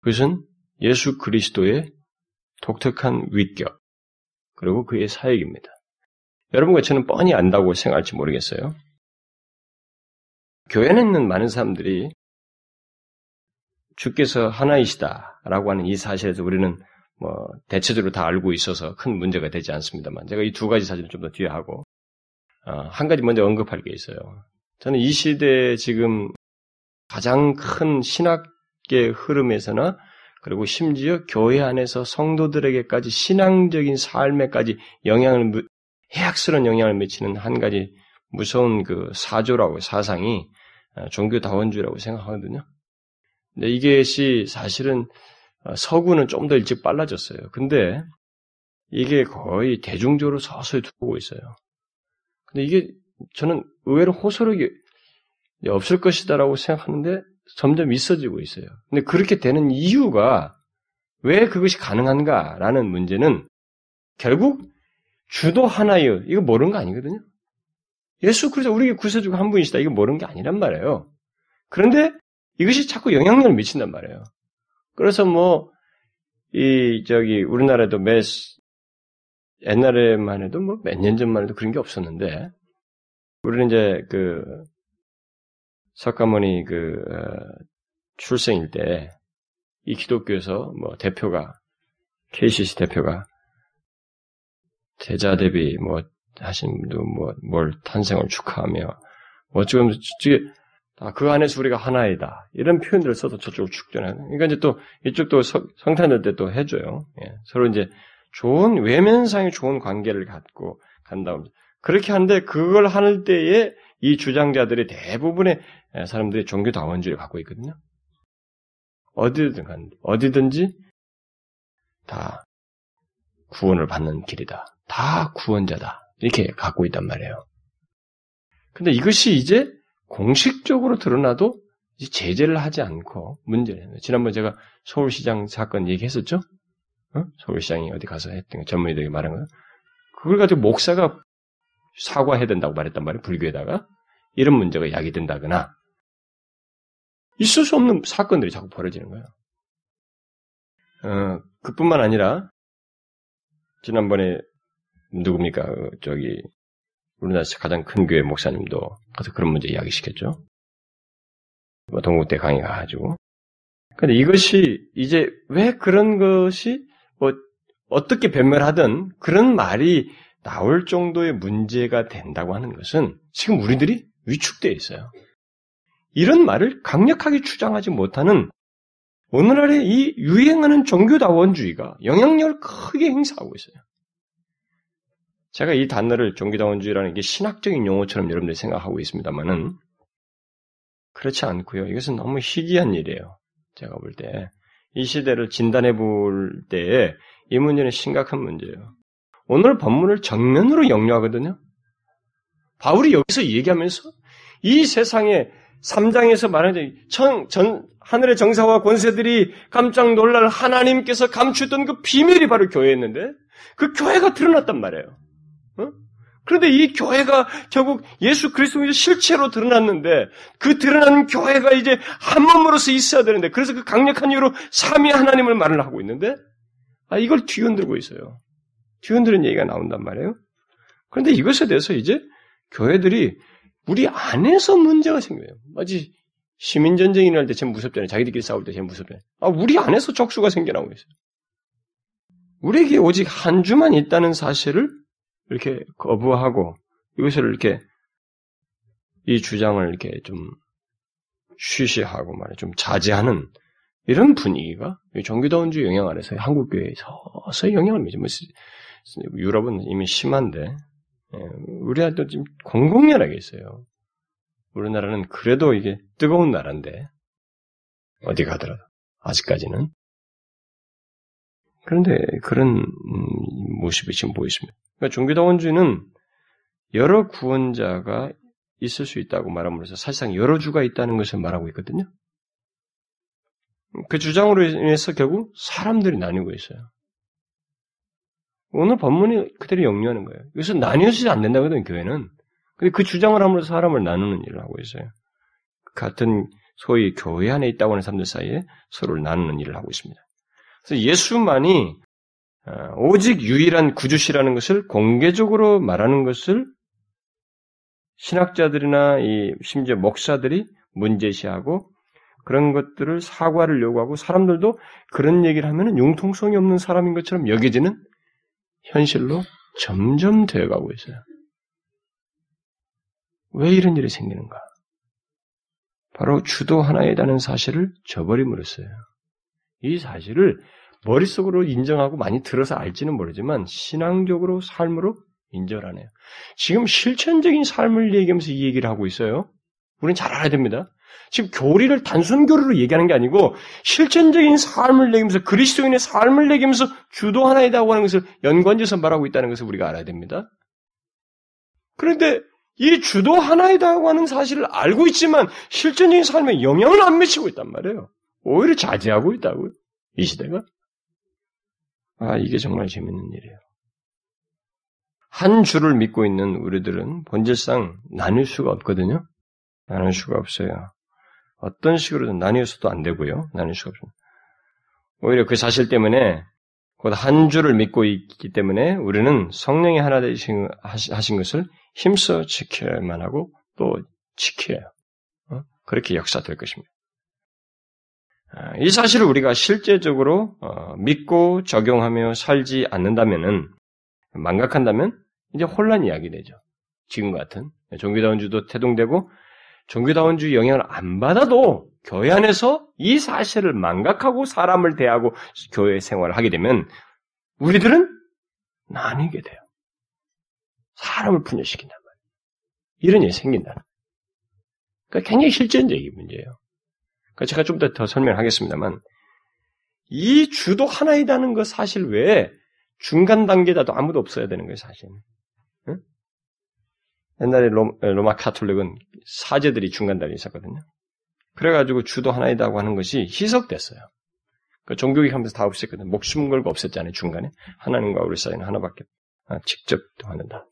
그것은 예수 그리스도의 독특한 위격 그리고 그의 사역입니다. 여러분과 저는 뻔히 안다고 생각할지 모르겠어요. 교회에 있는 많은 사람들이 주께서 하나이시다라고 하는 이 사실에서 우리는 뭐 대체적으로 다 알고 있어서 큰 문제가 되지 않습니다만 제가 이 두 가지 사진을 좀 더 뒤에 하고 어, 한 가지 먼저 언급할 게 있어요. 저는 이 시대에 지금 가장 큰 신학계 흐름에서나 그리고 심지어 교회 안에서 성도들에게까지 신앙적인 삶에까지 영향을 해악스러운 영향을 미치는 한 가지 무서운 그 사조라고 사상이 어, 종교다원주의라고 생각하거든요. 근데 이것이 사실은 어, 서구는 좀 더 일찍 빨라졌어요. 근데 이게 거의 대중적으로 서서히 두고 있어요. 근데 이게 저는 의외로 호소력이 없을 것이다라고 생각하는데 점점 있어지고 있어요. 근데 그렇게 되는 이유가 왜 그것이 가능한가라는 문제는 결국 주도 하나요. 이거 모르는 거 아니거든요. 예수 그리스도 우리에게 구세주가 한 분이시다. 이거 모르는 게 아니란 말이에요. 그런데 이것이 자꾸 영향력을 미친단 말이에요. 그래서 뭐, 이, 저기, 우리나라에도 매, 옛날에만 해도 뭐 몇 년 전만 해도 그런 게 없었는데, 우리는 이제 그, 석가모니 그, 어, 출생일 때, 이 기독교에서 뭐 대표가, KCC 대표가, 대자 대비 뭐 하신 분도 뭐, 뭘 탄생을 축하하며, 어쩌면, 아, 그 안에서 우리가 하나이다. 이런 표현들을 써서 저쪽을 축전하는. 그러니까 이제 또 이쪽도 성탄절 때 또 해줘요. 예, 서로 이제 좋은 외면상의 좋은 관계를 갖고 간다. 그렇게 하는데 그걸 하는 때에 이 주장자들의 대부분의 사람들이 종교 다원주의를 갖고 있거든요. 어디든 간 어디든지 다 구원을 받는 길이다. 다 구원자다. 이렇게 갖고 있단 말이에요. 근데 이것이 이제 공식적으로 드러나도 제재를 하지 않고 문제는 지난번 제가 서울시장 사건 얘기했었죠? 어? 서울시장이 어디 가서 했던 거 전문의들이 말한 거요. 그걸 가지고 목사가 사과해야 된다고 말했단 말이에요. 불교에다가 이런 문제가 야기된다거나 있을 수 없는 사건들이 자꾸 벌어지는 거예요. 어, 그뿐만 아니라 지난번에 누굽니까? 어, 저기 우리나라에서 가장 큰 교회 목사님도 가서 그런 문제 이야기시켰죠. 뭐 동국대 강의 가 가지고. 근데 이것이 이제 왜 그런 것이 뭐 어떻게 변멸하든 그런 말이 나올 정도의 문제가 된다고 하는 것은 지금 우리들이 위축되어 있어요. 이런 말을 강력하게 주장하지 못하는 오늘날의 이 유행하는 종교다원주의가 영향력을 크게 행사하고 있어요. 제가 이 단어를 종교다원주의라는 게 신학적인 용어처럼 여러분들이 생각하고 있습니다만은 그렇지 않고요. 이것은 너무 희귀한 일이에요. 제가 볼 때. 이 시대를 진단해 볼 때에 이 문제는 심각한 문제예요. 오늘 본문을 정면으로 역류하거든요. 바울이 여기서 얘기하면서 이 세상에 3장에서 말하는 청, 전, 하늘의 정사와 권세들이 깜짝 놀랄 하나님께서 감추던 그 비밀이 바로 교회였는데 그 교회가 드러났단 말이에요. 어? 그런데 이 교회가 결국 예수 그리스도의 실체로 드러났는데 그 드러난 교회가 이제 한 몸으로서 있어야 되는데 그래서 그 강력한 이유로 삼위 하나님을 말을 하고 있는데 아 이걸 뒤흔들고 있어요. 뒤흔드는 얘기가 나온단 말이에요. 그런데 이것에 대해서 이제 교회들이 우리 안에서 문제가 생겨요. 마치 시민 전쟁이 날 때 제일 무섭잖아요. 자기들끼리 싸울 때 제일 무섭잖아요. 아, 우리 안에서 적수가 생겨나고 있어요. 우리에게 오직 한 주만 있다는 사실을 이렇게 거부하고 이것을 이렇게 이 주장을 이렇게 좀 쉬쉬하고 말해 좀 자제하는 이런 분위기가 종교다운주의 영향 아래서 한국 교회에 서서히 영향을 미치죠. 뭐 유럽은 이미 심한데 예, 우리한테 지금 공공연하게 있어요. 우리나라는 그래도 이게 뜨거운 나라인데 어디 가더라도 아직까지는 그런데 그런 음, 모습이 지금 보이십니다. 그러니까 종교다원주의는 여러 구원자가 있을 수 있다고 말함으로써 사실상 여러 주가 있다는 것을 말하고 있거든요. 그 주장으로 인해서 결국 사람들이 나뉘고 있어요. 오늘 본문이 그대로 역류하는 거예요. 여기서 나뉘어지지 안 된다거든, 교회는. 근데 그 주장을 함으로써 사람을 나누는 일을 하고 있어요. 같은 소위 교회 안에 있다고 하는 사람들 사이에 서로를 나누는 일을 하고 있습니다. 그래서 예수만이 어, 오직 유일한 구주시라는 것을 공개적으로 말하는 것을 신학자들이나 이 심지어 목사들이 문제시하고 그런 것들을 사과를 요구하고 사람들도 그런 얘기를 하면 융통성이 없는 사람인 것처럼 여겨지는 현실로 점점 되어가고 있어요. 왜 이런 일이 생기는가? 바로 주도 하나이라는 사실을 저버림으로써요. 이 사실을 머릿속으로 인정하고 많이 들어서 알지는 모르지만 신앙적으로 삶으로 인정을 하네요. 지금 실천적인 삶을 얘기하면서 이 얘기를 하고 있어요. 우리는 잘 알아야 됩니다. 지금 교리를 단순 교리로 얘기하는 게 아니고 실천적인 삶을 얘기하면서 그리스도인의 삶을 얘기하면서 주도 하나이다고 하는 것을 연관지어서 말하고 있다는 것을 우리가 알아야 됩니다. 그런데 이 주도 하나이다고 하는 사실을 알고 있지만 실전적인 삶에 영향을 안 미치고 있단 말이에요. 오히려 자제하고 있다고요. 이 시대가. 아, 이게 정말 재밌는 일이에요. 한 주를 믿고 있는 우리들은 본질상 나눌 수가 없거든요. 나눌 수가 없어요. 어떤 식으로든 나뉘어서도 안 되고요. 나눌 수가 없습니다. 오히려 그 사실 때문에 곧 한 주를 믿고 있기 때문에 우리는 성령이 하나 되신 하신 것을 힘써 지켜야만 하고 또 지켜야 어? 그렇게 역사될 것입니다. 아, 이 사실을 우리가 실제적으로 어, 믿고 적용하며 살지 않는다면은 망각한다면 이제 혼란 이야기 되죠. 지금 같은 종교다원주도 태동되고 종교다원주의 영향을 안 받아도 교회 안에서 이 사실을 망각하고 사람을 대하고 교회 생활을 하게 되면 우리들은 나뉘게 돼요. 사람을 분열시킨단 말이에요. 이런 일이 생긴다. 그러니까 굉장히 실전적인 문제예요. 그러니까 제가 좀더더 설명하겠습니다만 이 주도 하나이다는 거 사실 외에 중간 단계다도 아무도 없어야 되는 거예요, 사실. 응? 옛날에 로, 마 카톨릭은 사제들이 중간 단계에 있었거든요. 그래가지고 주도 하나이다고 하는 것이 희석됐어요. 그 종교개혁 하면서 다 없앴거든요. 목숨 걸고 없앴잖아요, 중간에. 하나님과 우리 사이는 하나밖에, 아, 직접 하는다.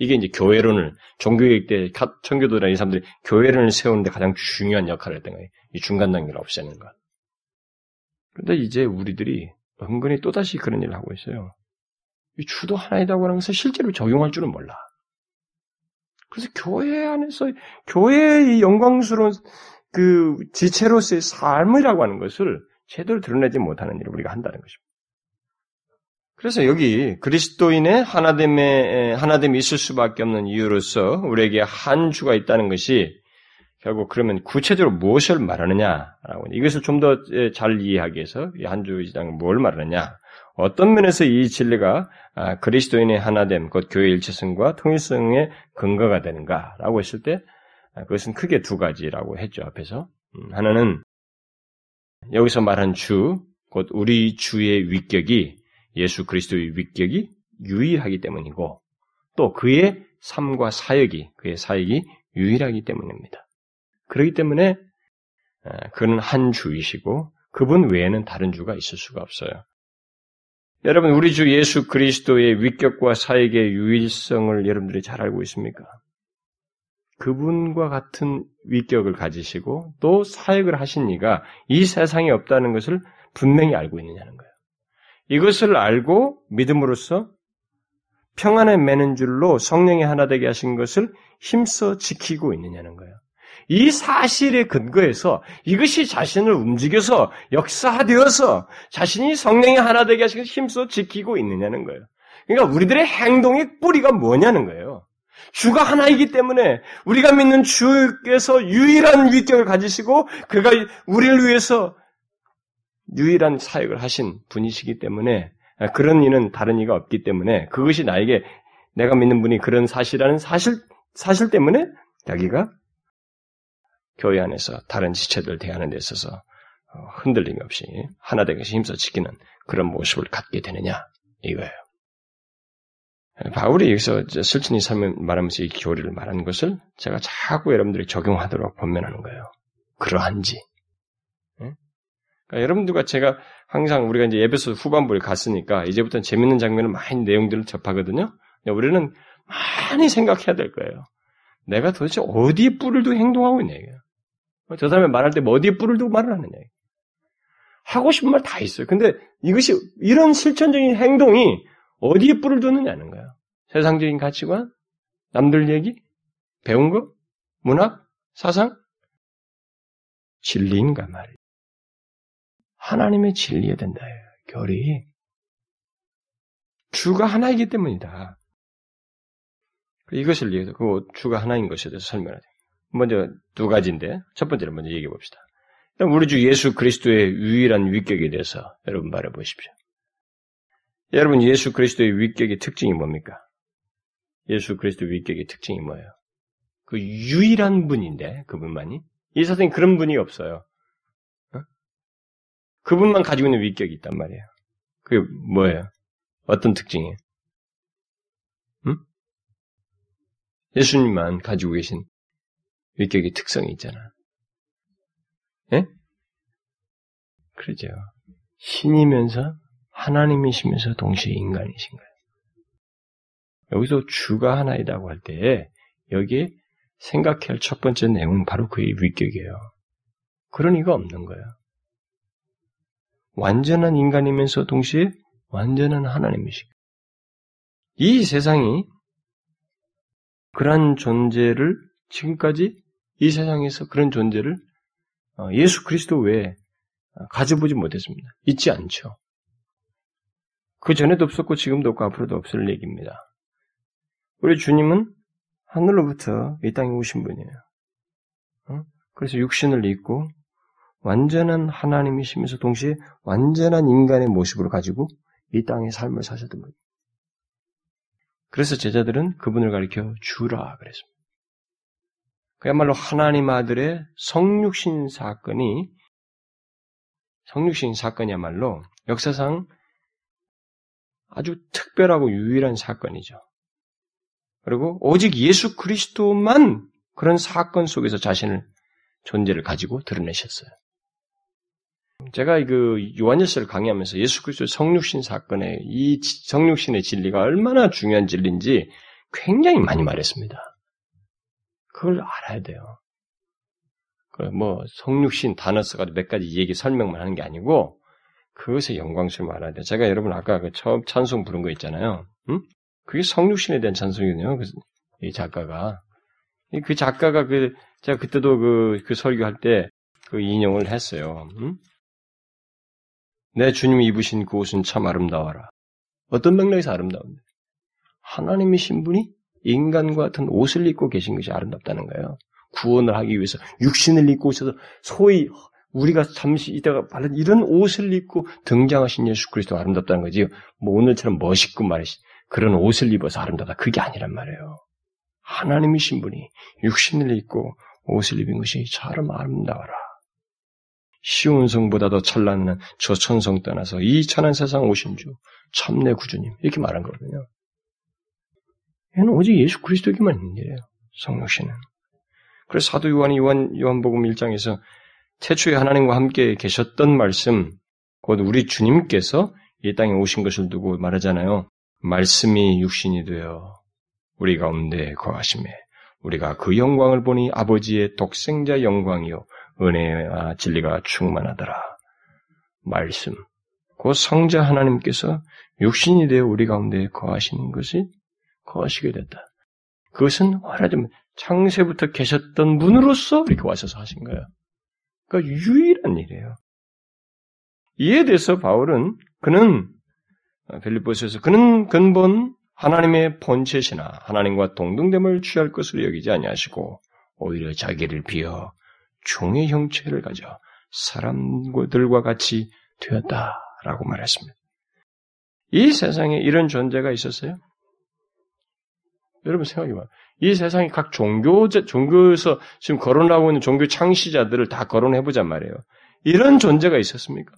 이게 이제 교회론을, 종교개혁 때, 청교도라는 이 사람들이 교회론을 세우는데 가장 중요한 역할을 했던 거예요. 이 중간 단계를 없애는 것. 근데 이제 우리들이 은근히 또다시 그런 일을 하고 있어요. 이 주도 하나이다고 하는 것을 실제로 적용할 줄은 몰라. 그래서 교회 안에서, 교회의 영광스러운 그 지체로서의 삶이라고 하는 것을 제대로 드러내지 못하는 일을 우리가 한다는 것입니다. 그래서 여기 그리스도인의 하나됨에 하나됨이 있을 수밖에 없는 이유로서 우리에게 한 주가 있다는 것이 결국 그러면 구체적으로 무엇을 말하느냐라고 이것을 좀 더 잘 이해하기 위해서 한 주의장은 뭘 말하느냐. 어떤 면에서 이 진리가 아, 그리스도인의 하나됨 곧 교회 일체성과 통일성의 근거가 되는가라고 했을 때 아, 그것은 크게 두 가지라고 했죠 앞에서. 음, 하나는 여기서 말한 주, 곧 우리 주의 위격이 예수 그리스도의 위격이 유일하기 때문이고 또 그의 삶과 사역이 그의 사역이 유일하기 때문입니다. 그렇기 때문에 그는 한 주이시고 그분 외에는 다른 주가 있을 수가 없어요. 여러분 우리 주 예수 그리스도의 위격과 사역의 유일성을 여러분들이 잘 알고 있습니까? 그분과 같은 위격을 가지시고 또 사역을 하신 이가 이 세상에 없다는 것을 분명히 알고 있느냐는 거예요. 이것을 알고 믿음으로써 평안에 매는 줄로 성령이 하나 되게 하신 것을 힘써 지키고 있느냐는 거예요. 이 사실의 근거에서 이것이 자신을 움직여서 역사되어서 자신이 성령이 하나 되게 하신 것을 힘써 지키고 있느냐는 거예요. 그러니까 우리들의 행동의 뿌리가 뭐냐는 거예요. 주가 하나이기 때문에 우리가 믿는 주께서 유일한 위격을 가지시고 그가 우리를 위해서 유일한 사역을 하신 분이시기 때문에 그런 이는 다른 이가 없기 때문에 그것이 나에게 내가 믿는 분이 그런 사실이라는 사실 사실 때문에 자기가 교회 안에서 다른 지체들 대하는 데 있어서 흔들림이 없이 하나 되게 힘써 지키는 그런 모습을 갖게 되느냐 이거예요. 바울이 여기서 슬친이 말하면서 이 교리를 말하는 것을 제가 자꾸 여러분들이 적용하도록 권면하는 거예요. 그러한지. 네? 그러니까 여러분들과 제가 항상 우리가 이제 에베소 후반부에 갔으니까 이제부터는 재밌는 장면을 많이 내용들을 접하거든요. 우리는 많이 생각해야 될 거예요. 내가 도대체 어디에 뿔을 두고 행동하고 있냐. 저 사람이 말할 때 뭐 어디에 뿔을 두고 말을 하느냐. 하고 싶은 말 다 있어요. 근데 이것이 이런 실천적인 행동이 어디에 뿔을 두느냐는 거예요. 세상적인 가치관, 남들 얘기, 배운 거, 문학, 사상, 진리인가 말이에요. 하나님의 진리에 된다. 결이 주가 하나이기 때문이다. 이것을 위해서 그 주가 하나인 것에 대해서 설명하죠. 먼저 두 가지인데 첫 번째를 먼저 얘기해 봅시다. 우리 주 예수 그리스도의 유일한 위격에 대해서 여러분 말해 보십시오. 여러분 예수 그리스도의 위격의 특징이 뭡니까? 예수 그리스도의 위격의 특징이 뭐예요? 그 유일한 분인데 그분만이 이 세상에 그런 분이 없어요. 어? 그분만 가지고 있는 위격이 있단 말이에요. 그게 뭐예요? 어떤 특징이에요? 응? 예수님만 가지고 계신 위격의 특성이 있잖아. 예? 그러죠. 신이면서 하나님이시면서 동시에 인간이신 거예요. 여기서 주가 하나이라고 할때 여기에 생각해야 할 첫 번째 내용은 바로 그의 위격이에요. 그런 이가 없는 거예요. 완전한 인간이면서 동시에 완전한 하나님이시고 이 세상이 그러한 존재를 지금까지 이 세상에서 그런 존재를 어, 예수 그리스도 외에 가져보지 못했습니다. 있지 않죠. 그 전에도 없었고 지금도 없고 앞으로도 없을 얘기입니다. 우리 주님은 하늘로부터 이 땅에 오신 분이에요. 어? 그래서 육신을 입고 완전한 하나님이시면서 동시에 완전한 인간의 모습을 가지고 이 땅의 삶을 사셨던 거예요. 그래서 제자들은 그분을 가리켜 주라 그랬습니다. 그야말로 하나님 아들의 성육신 사건이 성육신 사건이야말로 역사상 아주 특별하고 유일한 사건이죠. 그리고 오직 예수 그리스도만 그런 사건 속에서 자신을 존재를 가지고 드러내셨어요. 제가 그 요한일서를 강의하면서 예수 그리스도 성육신 사건의 이 성육신의 진리가 얼마나 중요한 진리인지 굉장히 많이 말했습니다. 그걸 알아야 돼요. 그뭐 성육신 단어 써가지고 몇 가지 얘기 설명만 하는 게 아니고 그것의 영광스러움을 알아야 돼요. 제가 여러분 아까 그 처음 찬송 부른 거 있잖아요. 응? 그게 성육신에 대한 찬송이네요. 그, 이 작가가 그 작가가 그 제가 그때도 그, 그 설교할 때 그 인용을 했어요. 응? 내 주님이 입으신 그 옷은 참 아름다워라. 어떤 맥락에서 아름다운데? 하나님의 신분이 인간과 같은 옷을 입고 계신 것이 아름답다는 거예요. 구원을 하기 위해서 육신을 입고 오셔서 소위 우리가 잠시 있다가 바른 이런 옷을 입고 등장하신 예수 그리스도 아름답다는 거지. 뭐 오늘처럼 멋있고 말이지 그런 옷을 입어서 아름답다. 그게 아니란 말이에요. 하나님의 신분이 육신을 입고 옷을 입은 것이 참 아름다워라. 쉬운 성보다도 찬란한 저 천성 떠나서 이 천한 세상 오신 주 참내 구주님 이렇게 말한 거거든요. 이는 오직 예수 그리스도에게만 있는 일이에요. 성령씨는. 그래서 사도 요한이 요한, 요한복음 1장에서 태초에 하나님과 함께 계셨던 말씀, 곧 우리 주님께서 이 땅에 오신 것을 두고 말하잖아요. 말씀이 육신이 되어 우리 가운데 거하심에 우리가 그 영광을 보니 아버지의 독생자 영광이요 은혜와 진리가 충만하더라. 말씀. 그 성자 하나님께서 육신이 되어 우리 가운데 거하시는 것이 거하시게 됐다. 그것은 말하자면 창세부터 계셨던 분으로서 이렇게 와셔서 하신 거예요. 그러니까 유일한 일이에요. 이에 대해서 바울은 그는 빌립보스에서 그는 근본 하나님의 본체시나 하나님과 동등됨을 취할 것으로 여기지 아니하시고 오히려 자기를 비어 종의 형체를 가져 사람들과 같이 되었다라고 말했습니다. 이 세상에 이런 존재가 있었어요? 여러분 생각해봐. 이 세상에 각 종교, 종교에서 지금 거론하고 있는 종교 창시자들을 다 거론해보잔 말이에요. 이런 존재가 있었습니까?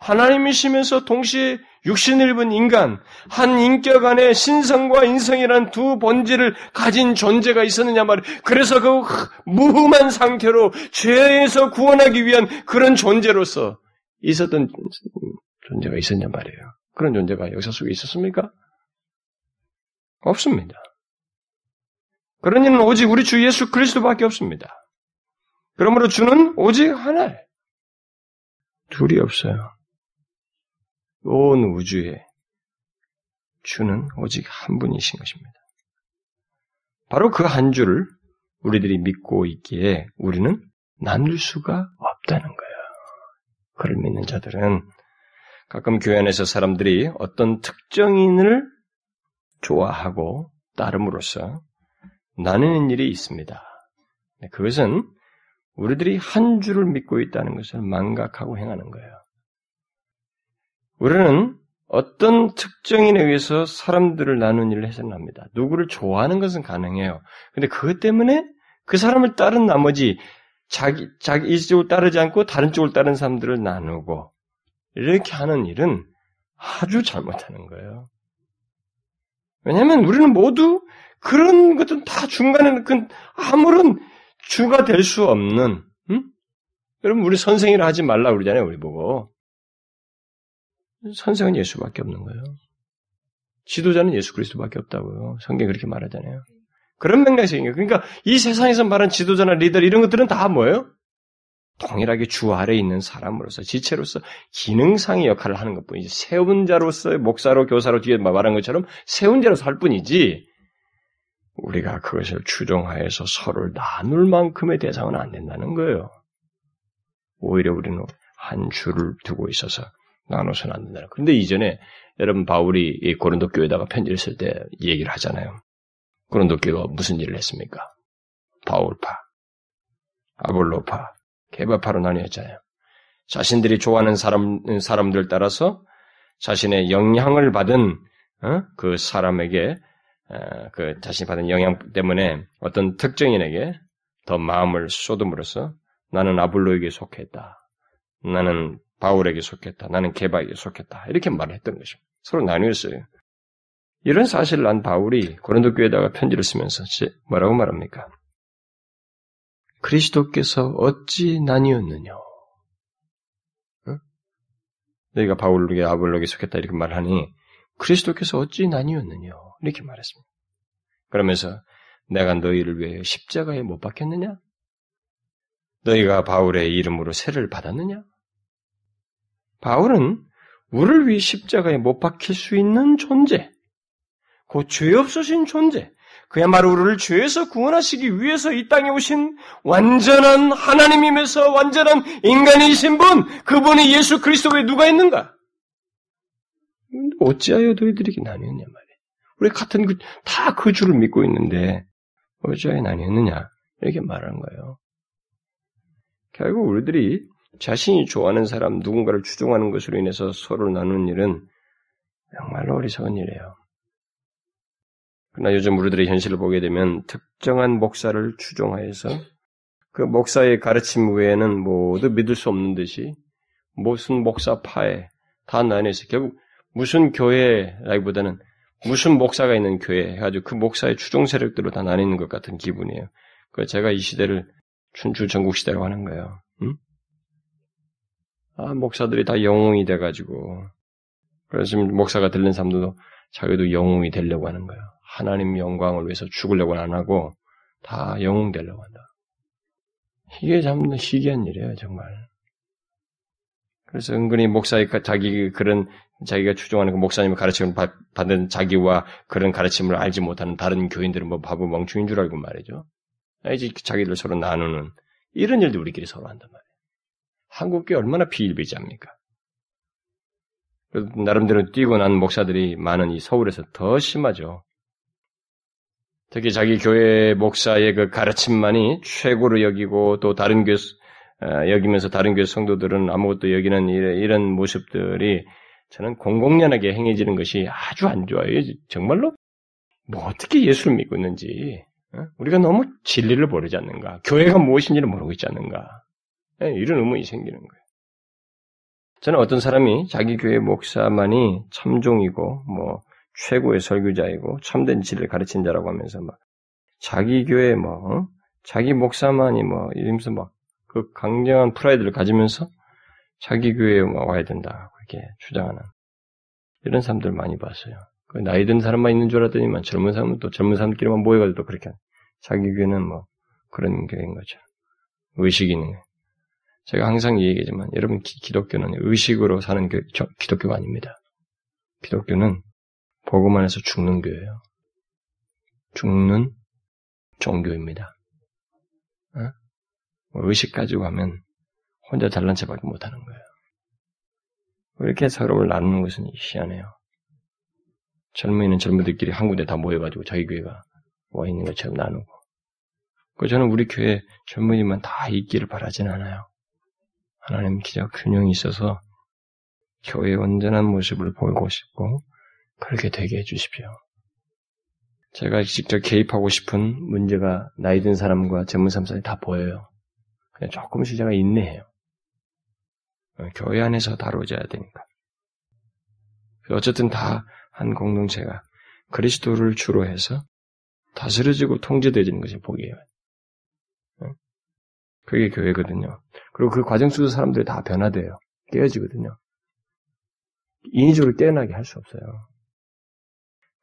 하나님이시면서 동시에 육신을 입은 인간, 한 인격 안에 신성과 인성이란 두 본질을 가진 존재가 있었느냐 말이에요. 그래서 그 무흠한 상태로 죄에서 구원하기 위한 그런 존재로서 있었던 존재가 있었냐 말이에요. 그런 존재가 역사 속에 있었습니까? 없습니다. 그런 이는 오직 우리 주 예수 그리스도밖에 없습니다. 그러므로 주는 오직 하나. 둘이 없어요. 온 우주에 주는 오직 한 분이신 것입니다. 바로 그 한 주를 우리들이 믿고 있기에 우리는 나눌 수가 없다는 거예요. 그를 믿는 자들은 가끔 교회 안에서 사람들이 어떤 특정인을 좋아하고 따름으로써 나누는 일이 있습니다. 그것은 우리들이 한 주를 믿고 있다는 것을 망각하고 행하는 거예요. 우리는 어떤 특정인에 의해서 사람들을 나누는 일을 해서는 합니다. 누구를 좋아하는 것은 가능해요. 근데 그것 때문에 그 사람을 따른 나머지 자기, 자기 이쪽을 따르지 않고 다른 쪽을 따른 사람들을 나누고 이렇게 하는 일은 아주 잘못하는 거예요. 왜냐하면 우리는 모두 그런 것은 다 중간에는 그 아무런 주가 될 수 없는, 응? 여러분, 우리 선생이라 하지 말라 그러잖아요, 우리 보고. 선생은 예수밖에 없는 거예요. 지도자는 예수 그리스도밖에 없다고요. 성경이 그렇게 말하잖아요. 그런 맥락에서 얘기해요. 그러니까 이 세상에서 말하는 지도자나 리더 이런 것들은 다 뭐예요? 동일하게 주 아래에 있는 사람으로서 지체로서 기능상의 역할을 하는 것뿐이지 세운 자로서 목사로 교사로 뒤에 말한 것처럼 세운 자로서 할 뿐이지 우리가 그것을 추종하여서 서로를 나눌 만큼의 대상은 안 된다는 거예요. 오히려 우리는 한 줄을 두고 있어서 나눠서는 안 된다. 그런데 이전에 여러분 바울이 이 고린도 교회에다가 편지를 쓸 때 얘기를 하잖아요. 고린도 교회가 무슨 일을 했습니까? 바울파, 아볼로파, 개바파로 나뉘었잖아요. 자신들이 좋아하는 사람 사람들 따라서 자신의 영향을 받은 어? 그 사람에게 어, 그 자신이 받은 영향 때문에 어떤 특정인에게 더 마음을 쏟음으로써 나는 아블로에게 속했다. 나는 바울에게 속했다. 나는 게바에게 속했다. 이렇게 말을 했던 것입니다. 서로 나뉘었어요. 이런 사실을 안 바울이 고린도 교회에다가 편지를 쓰면서 뭐라고 말합니까? 그리스도께서 어찌 나뉘었느냐? 응? 너희가 바울에게 아볼로에게 속했다 이렇게 말하니 그리스도께서 어찌 나뉘었느냐? 이렇게 말했습니다. 그러면서 내가 너희를 위해 십자가에 못 박혔느냐? 너희가 바울의 이름으로 세를 받았느냐? 바울은 우리를 위해 십자가에 못 박힐 수 있는 존재, 그죄 없으신 존재, 그야말로 우리를 죄에서 구원하시기 위해서 이 땅에 오신 완전한 하나님임에서 완전한 인간이신 분, 그분이 예수 그리스도 에 누가 있는가? 어찌하여 너희들에게 나뉘었냐 말이야. 우리 같은 그, 다그 주를 믿고 있는데 어찌하여 나뉘었느냐 이렇게 말하는 거예요. 결국 우리들이 자신이 좋아하는 사람 누군가를 추종하는 것으로 인해서 서로 나누는 일은 정말로 어리석은 일이에요. 그러나 요즘 우리들의 현실을 보게 되면 특정한 목사를 추종하여서 그 목사의 가르침 외에는 모두 믿을 수 없는 듯이 무슨 목사파에 다 나뉘어서 결국 무슨 교회라기보다는 무슨 목사가 있는 교회 해가지고 그 목사의 추종 세력들로 다 나뉘는 것 같은 기분이에요. 그 제가 이 시대를 춘추 전국 시대라고 하는 거예요. 응? 아 목사들이 다 영웅이 돼가지고 그래서 목사가 들린 사람들도 자기도 영웅이 되려고 하는 거예요. 하나님 영광을 위해서 죽으려고는 안 하고 다 영웅 되려고 한다. 이게 참 희귀한 일이에요, 정말. 그래서 은근히 목사의 자기 그런 자기가 추종하는 그 목사님의 가르침을 받은 자기와 그런 가르침을 알지 못하는 다른 교인들은 뭐 바보 멍충인 줄 알고 말이죠. 이제 자기들 서로 나누는 이런 일도 우리끼리 서로 한단 말이에요. 한국계 얼마나 비일비재합니까? 나름대로 뛰고 난 목사들이 많은 이 서울에서 더 심하죠. 특히 자기 교회 목사의 그 가르침만이 최고로 여기고 또 다른 교 어, 여기면서 다른 교회 성도들은 아무것도 여기는 이런 모습들이 저는 공공연하게 행해지는 것이 아주 안 좋아요. 정말로 뭐 어떻게 예수를 믿고 있는지 어? 우리가 너무 진리를 모르지 않는가? 교회가 무엇인지를 모르고 있지 않는가? 예, 이런 의문이 생기는 거예요. 저는 어떤 사람이 자기 교회 목사만이 참종이고 뭐 최고의 설교자이고 참된 진리를 가르친 자라고 하면서 막 자기 교회 뭐 어? 자기 목사만이 뭐 이러면서 막 그 강경한 프라이드를 가지면서 자기 교회에 와야 된다 그렇게 주장하는 이런 사람들 많이 봤어요. 그 나이 든 사람만 있는 줄 알았더니만 젊은 사람은 또 젊은 사람끼리만 모여가지고 또 그렇게 자기 교회는 뭐 그런 교회인 거죠. 의식이 있는 거예요. 제가 항상 얘기하지만 여러분 기, 독교는 의식으로 사는 교, 저, 기독교가 아닙니다. 기독교는 복음 안에서 죽는 교회예요. 죽는 종교입니다. 어? 뭐 의식 가지고 하면 혼자 잘난 체밖에 못하는 거예요. 이렇게 서로를 나누는 것은 희한해요. 젊은이는 젊은이들끼리 한 군데 다 모여가지고 자기 교회가 와 있는 것처럼 나누고. 그 저는 우리 교회 젊은이만 다 있기를 바라진 않아요. 하나님 기적 균형이 있어서 교회의 온전한 모습을 보이고 싶고 그렇게 되게 해주십시오. 제가 직접 개입하고 싶은 문제가 나이 든 사람과 젊은 사람 사이 다 보여요. 그냥 조금씩 제가 인내해요. 어, 교회 안에서 다뤄져야 되니까. 어쨌든 다 한 공동체가 그리스도를 주로 해서 다스려지고 통제되어지는 것이 복이에요. 어? 그게 교회거든요. 그리고 그 과정 속에서 사람들이 다 변화돼요. 깨어지거든요. 인위적으로 깨어나게 할 수 없어요.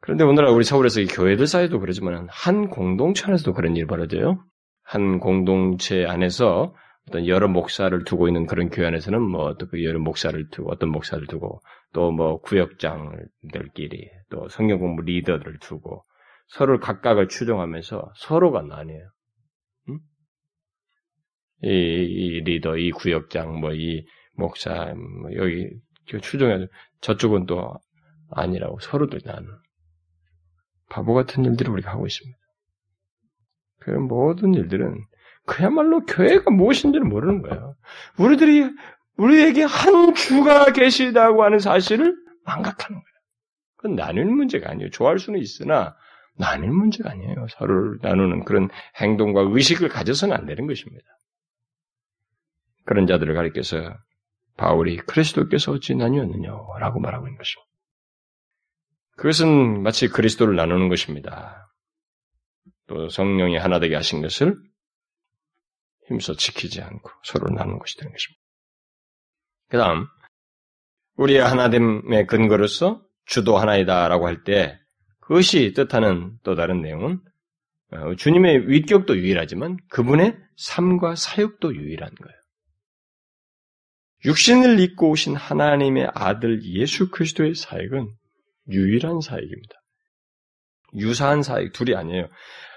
그런데 오늘날 우리 서울에서 이 교회들 사이도 그러지만 한 공동체 안에서도 그런 일이 벌어져요. 한 공동체 안에서 어떤 여러 목사를 두고 있는 그런 교회 안에서는 뭐 어떤 그 여러 목사를 두고 어떤 목사를 두고 또 뭐 구역장들끼리 또 성경 공부 리더들을 두고 서로를 각각을 추종하면서 서로가 나뉘어요. 응? 이, 이, 리더, 이 구역장, 뭐 이 목사, 뭐 여기 추종해 저쪽은 또 아니라고 서로들 나누. 바보 같은 일들을 우리가 하고 있습니다. 그런 모든 일들은 그야말로 교회가 무엇인지를 모르는 거예요. 우리들이 우리에게 한 주가 계시다고 하는 사실을 망각하는 거예요. 그건 나누는 문제가 아니에요. 좋아할 수는 있으나 나눌 문제가 아니에요. 서로를 나누는 그런 행동과 의식을 가져서는 안 되는 것입니다. 그런 자들을 가리켜서 바울이 그리스도께서 어찌 나뉘었느냐라고 말하고 있는 것입니다. 그것은 마치 그리스도를 나누는 것입니다. 또 성령이 하나 되게 하신 것을 힘써 지키지 않고 서로 나누는 것이 되는 것입니다. 그 다음, 우리의 하나됨의 근거로서 주도 하나이다라고 할 때 그것이 뜻하는 또 다른 내용은 어, 주님의 위격도 유일하지만 그분의 삶과 사역도 유일한 거예요. 육신을 입고 오신 하나님의 아들 예수 그리스도의 사역은 유일한 사역입니다. 유사한 사역 둘이 아니에요.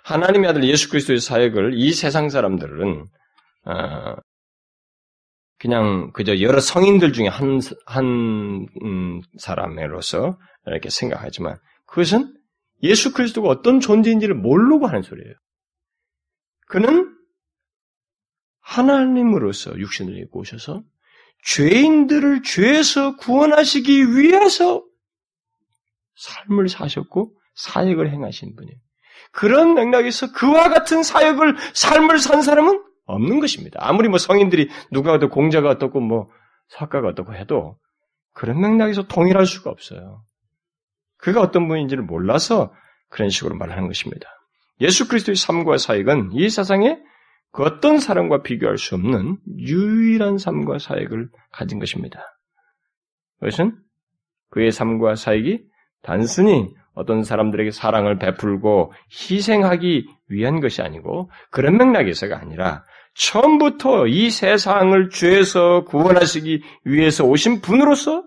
하나님의 아들 예수 그리스도의 사역을 이 세상 사람들은 어, 그냥 그저 여러 성인들 중에 한, 한 음, 사람으로서 이렇게 생각하지만 그것은 예수 그리스도가 어떤 존재인지를 모르고 하는 소리예요. 그는 하나님으로서 육신을 입고 오셔서 죄인들을 죄에서 구원하시기 위해서 삶을 사셨고 사역을 행하신 분이에요. 그런 맥락에서 그와 같은 사역을 삶을 산 사람은 없는 것입니다. 아무리 뭐 성인들이 누가 더 공자가 어떻고 뭐 석가가 어떻고 해도 그런 맥락에서 동일할 수가 없어요. 그가 어떤 분인지를 몰라서 그런 식으로 말하는 것입니다. 예수 그리스도의 삶과 사역은 이 세상에 그 어떤 사람과 비교할 수 없는 유일한 삶과 사역을 가진 것입니다. 그것은 그의 삶과 사역이 단순히 어떤 사람들에게 사랑을 베풀고 희생하기 위한 것이 아니고 그런 맥락에서가 아니라 처음부터 이 세상을 죄에서 구원하시기 위해서 오신 분으로서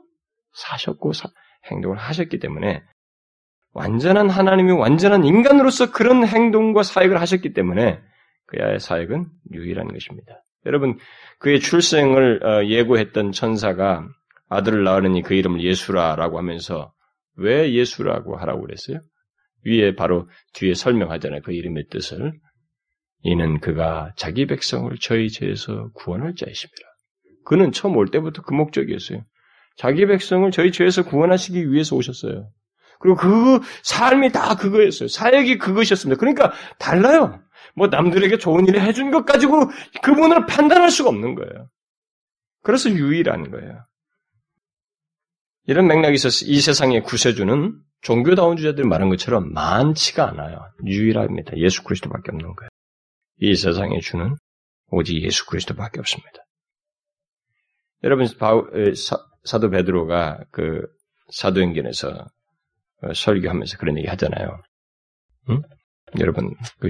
사셨고 사, 행동을 하셨기 때문에 완전한 하나님이 완전한 인간으로서 그런 행동과 사역을 하셨기 때문에 그의 사역은 유일한 것입니다. 여러분 그의 출생을 어, 예고했던 천사가 아들을 낳으니 그 이름을 예수라라고 하면서 왜 예수라고 하라고 그랬어요? 위에 바로 뒤에 설명하잖아요. 그 이름의 뜻을. 이는 그가 자기 백성을 저희 죄에서 구원할 자이십니다. 그는 처음 올 때부터 그 목적이었어요. 자기 백성을 저희 죄에서 구원하시기 위해서 오셨어요. 그리고 그 삶이 다 그거였어요. 사역이 그것이었습니다. 그러니까 달라요. 뭐 남들에게 좋은 일을 해준 것 가지고 그분을 판단할 수가 없는 거예요. 그래서 유일한 거예요. 이런 맥락에서 이 세상의 구세주는 종교다운 주자들이 말한 것처럼 많지가 않아요. 유일합니다. 예수 그리스도밖에 없는 거예요. 이 세상의 주는 오직 예수 그리스도밖에 없습니다. 여러분 사, 도 베드로가 그 사도행전에서 어, 설교하면서 그런 얘기 하잖아요. 응? 여러분 그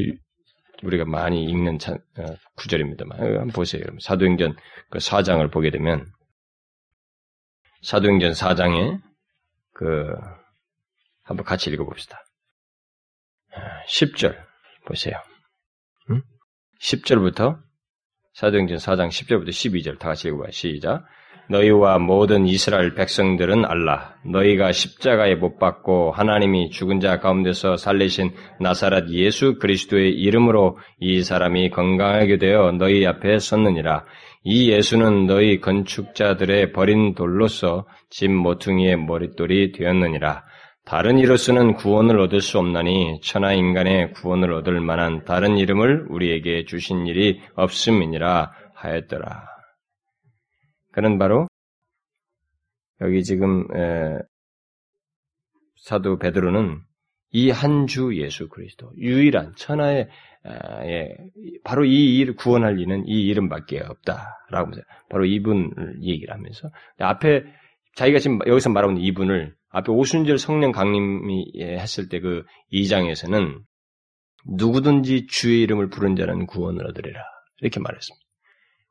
우리가 많이 읽는 차, 어, 구절입니다만 어, 한번 보세요. 여러분. 사도행전 그 4장을 보게 되면 사도행전 4장에 그 한번 같이 읽어봅시다. 10절 보세요. 응? 10절부터 사도행전 4장 10절부터 12절 다 같이 읽어봐요. 시작. 너희와 모든 이스라엘 백성들은 알라. 너희가 십자가에 못 박고 하나님이 죽은 자 가운데서 살리신 나사렛 예수 그리스도의 이름으로 이 사람이 건강하게 되어 너희 앞에 섰느니라. 이 예수는 너희 건축자들의 버린 돌로서 집 모퉁이의 머릿돌이 되었느니라. 다른 이로서는 구원을 얻을 수 없나니 천하 인간의 구원을 얻을 만한 다른 이름을 우리에게 주신 일이 없음이니라 하였더라. 그는 바로 여기 지금 사도 베드로는 이 한 주 예수 그리스도 유일한 천하의 예, 바로 이 일을 구원할 이는 이 이름밖에 없다라고 하면서 바로 이분을 얘기를 하면서 앞에 자기가 지금 여기서 말하는 이분을 앞에 오순절 성령 강림이 했을 때 그 2장에서는 누구든지 주의 이름을 부른 자는 구원을 얻으리라 이렇게 말했습니다.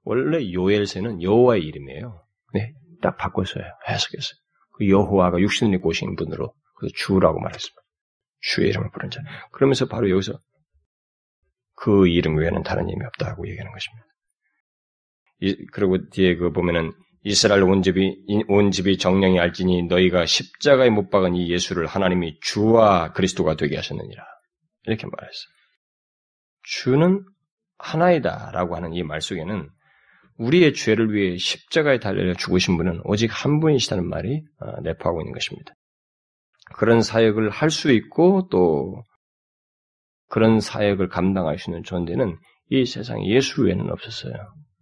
원래 요엘세는 여호와의 이름이에요. 네, 딱 바꿨어요. 해석했어요. 그 여호와가 육신을 입고 오신 분으로 그 주라고 말했습니다. 주의 이름을 부른 자. 그러면서 바로 여기서 그 이름 외에는 다른 이름이 없다고 얘기하는 것입니다. 이, 그리고 뒤에 그 보면은 이스라엘 온 집이 온 집이 정령이 알지니 너희가 십자가에 못 박은 이 예수를 하나님이 주와 그리스도가 되게 하셨느니라 이렇게 말했어요. 주는 하나이다라고 하는 이 말 속에는 우리의 죄를 위해 십자가에 달려 죽으신 분은 오직 한 분이시다는 말이 어, 내포하고 있는 것입니다. 그런 사역을 할 수 있고 또 그런 사역을 감당할 수 있는 존재는 이 세상에 예수 외에는 없었어요.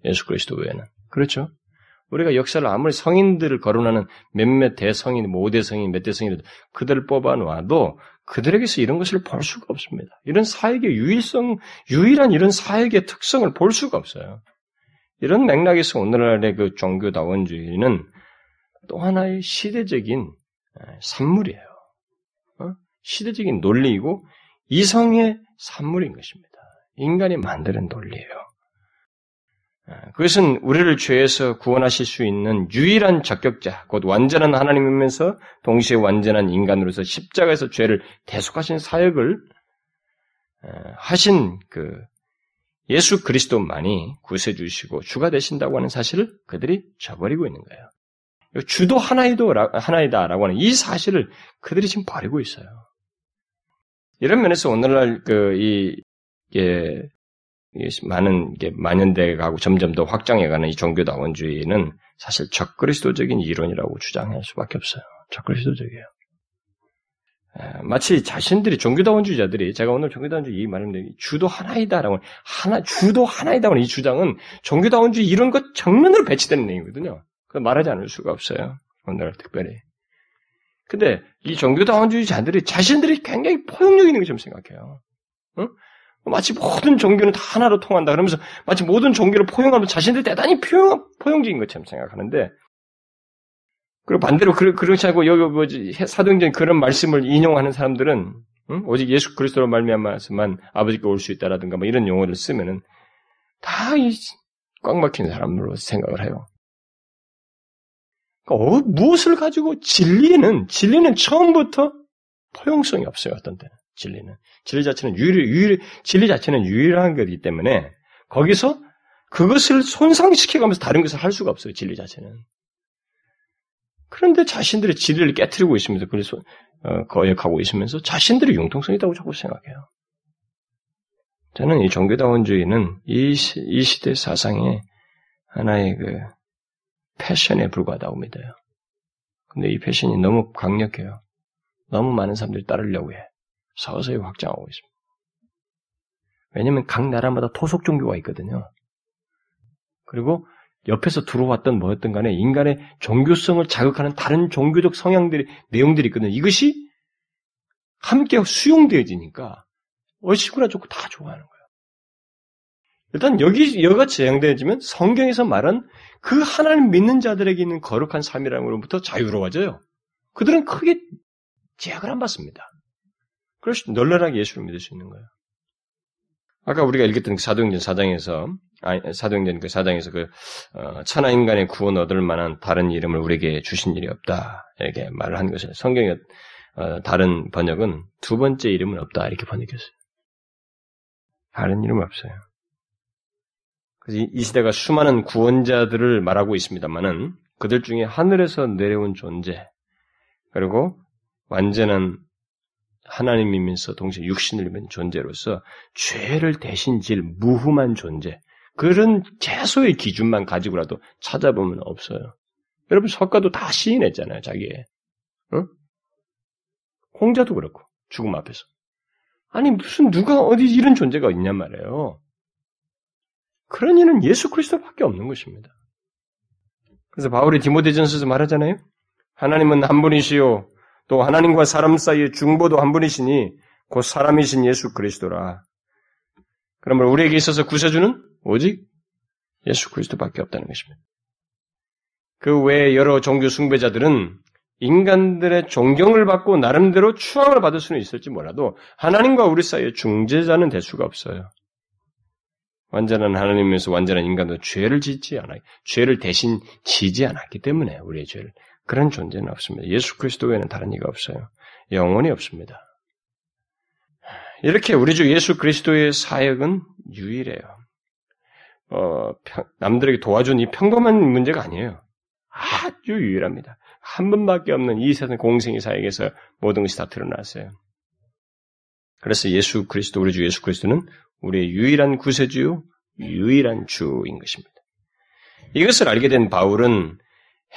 예수 그리스도 외에는. 그렇죠? 우리가 역사를 아무리 성인들을 거론하는 몇몇 대성인, 뭐 5대 성인, 몇대 성인들 그들을 뽑아놓아도 그들에게서 이런 것을 볼 수가 없습니다. 이런 사역의 유일성, 유일한 이런 사역의 특성을 볼 수가 없어요. 이런 맥락에서 오늘날의 그 종교다원주의는 또 하나의 시대적인 산물이에요. 어? 시대적인 논리이고 이성의 산물인 것입니다. 인간이 만드는 논리예요. 그것은 우리를 죄에서 구원하실 수 있는 유일한 적격자, 곧 완전한 하나님이면서 동시에 완전한 인간으로서 십자가에서 죄를 대속하신 사역을 하신 그 예수 그리스도만이 구세주시고 주가 되신다고 하는 사실을 그들이 저버리고 있는 거예요. 주도 하나이도 하나이다라고 하는 이 사실을 그들이 지금 버리고 있어요. 이런 면에서 오늘날 그이 예, 많은 게 만연돼 가고 점점 더 확장해가는 이 종교다원주의는 사실 적그리스도적인 이론이라고 주장할 수밖에 없어요. 적그리스도적이에요. 마치 자신들이 종교다원주의자들이 제가 오늘 종교다원주의 이 말하는데 주도 하나이다라고 하나 주도 하나이다라는 이 주장은 종교다원주의 이런 것 정면으로 배치되는 내용이거든요. 그 말하지 않을 수가 없어요. 오늘 특별히. 근데 이 종교다원주의자들이 자신들이 굉장히 포용력 있는 것처럼 생각해요. 응? 마치 모든 종교는 다 하나로 통한다. 그러면서 마치 모든 종교를 포용하면 자신들이 대단히 포용, 포용적인 것처럼 생각하는데, 그리고 반대로 그, 그렇지 않고 여기 뭐지 사도행전 그런 말씀을 인용하는 사람들은 응? 오직 예수 그리스도로 말미암아서만 아버지께 올 수 있다라든가 뭐 이런 용어를 쓰면은 다 이 꽉 막힌 사람으로 생각을 해요. 그러니까 어, 무엇을 가지고 진리는 진리는 처음부터 포용성이 없어요 어떤 때는 진리는 진리 자체는 유일 유일 진리 자체는 유일한 거기 때문에 거기서 그것을 손상시켜가면서 다른 것을 할 수가 없어요 진리 자체는 그런데 자신들의 진리를 깨뜨리고 있으면서 그래서 어, 거역하고 있으면서 자신들의 융통성이라고 자꾸 생각해요. 저는 이 종교다원주의는 이, 시, 이 시대 사상의 하나의 그 패션에 불과하다고 믿어요. 근데 이 패션이 너무 강력해요. 너무 많은 사람들이 따르려고 해. 서서히 확장하고 있습니다. 왜냐하면 각 나라마다 토속 종교가 있거든요. 그리고 옆에서 들어왔던 뭐였든 간에 인간의 종교성을 자극하는 다른 종교적 성향들이, 내용들이 있거든요. 이것이 함께 수용되어지니까 어시구나 좋고 다 좋아하는 거예요. 일단 여기, 여가 제한되어지면 성경에서 말한 그 하나님 믿는 자들에게 있는 거룩한 삶이라는 것부터 자유로워져요. 그들은 크게 제약을 안 받습니다. 그래서 널널하게 예수를 믿을 수 있는 거예요. 아까 우리가 읽었던 그 사도행전 4장에서 아니, 사도행전 그 4장에서 그 어, 천하 인간의 구원 얻을 만한 다른 이름을 우리에게 주신 일이 없다 이렇게 말을 한 것을 성경의 어, 다른 번역은 두 번째 이름은 없다 이렇게 번역했어요. 다른 이름 없어요. 그래서 이 시대가 수많은 구원자들을 말하고 있습니다만은 그들 중에 하늘에서 내려온 존재 그리고 완전한 하나님이면서 동시에 육신을 입은 존재로서 죄를 대신 질 무흠한 존재 그런 최소의 기준만 가지고라도 찾아보면 없어요. 여러분 석가도 다 시인했잖아요 자기의 응? 홍자도 그렇고 죽음 앞에서 아니 무슨 누가 어디 이런 존재가 있냔 말이에요. 그런 이는 예수 그리스도밖에 없는 것입니다. 그래서 바울이 디모데전서에서 말하잖아요. 하나님은 한 분이시요 또 하나님과 사람 사이의 중보도 한 분이시니 곧 사람이신 예수 그리스도라. 그러면 우리에게 있어서 구세주는 오직 예수 그리스도밖에 없다는 것입니다. 그 외에 여러 종교 숭배자들은 인간들의 존경을 받고 나름대로 추앙을 받을 수는 있을지 몰라도 하나님과 우리 사이의 중재자는 될 수가 없어요. 완전한 하나님에서 완전한 인간도 죄를 짓지 않아, 죄를 대신 지지 않았기 때문에 우리의 죄를 그런 존재는 없습니다. 예수 그리스도 외에는 다른 이가 없어요. 영원히 없습니다. 이렇게 우리 주 예수 그리스도의 사역은 유일해요. 어, 남들에게 도와준 이 평범한 문제가 아니에요. 아주 유일합니다. 한 번밖에 없는 이 세상 공생의 사역에서 모든 것이 다 드러났어요. 그래서 예수 그리스도, 우리 주 예수 그리스도는 우리의 유일한 구세주, 유일한 주인 것입니다. 이것을 알게 된 바울은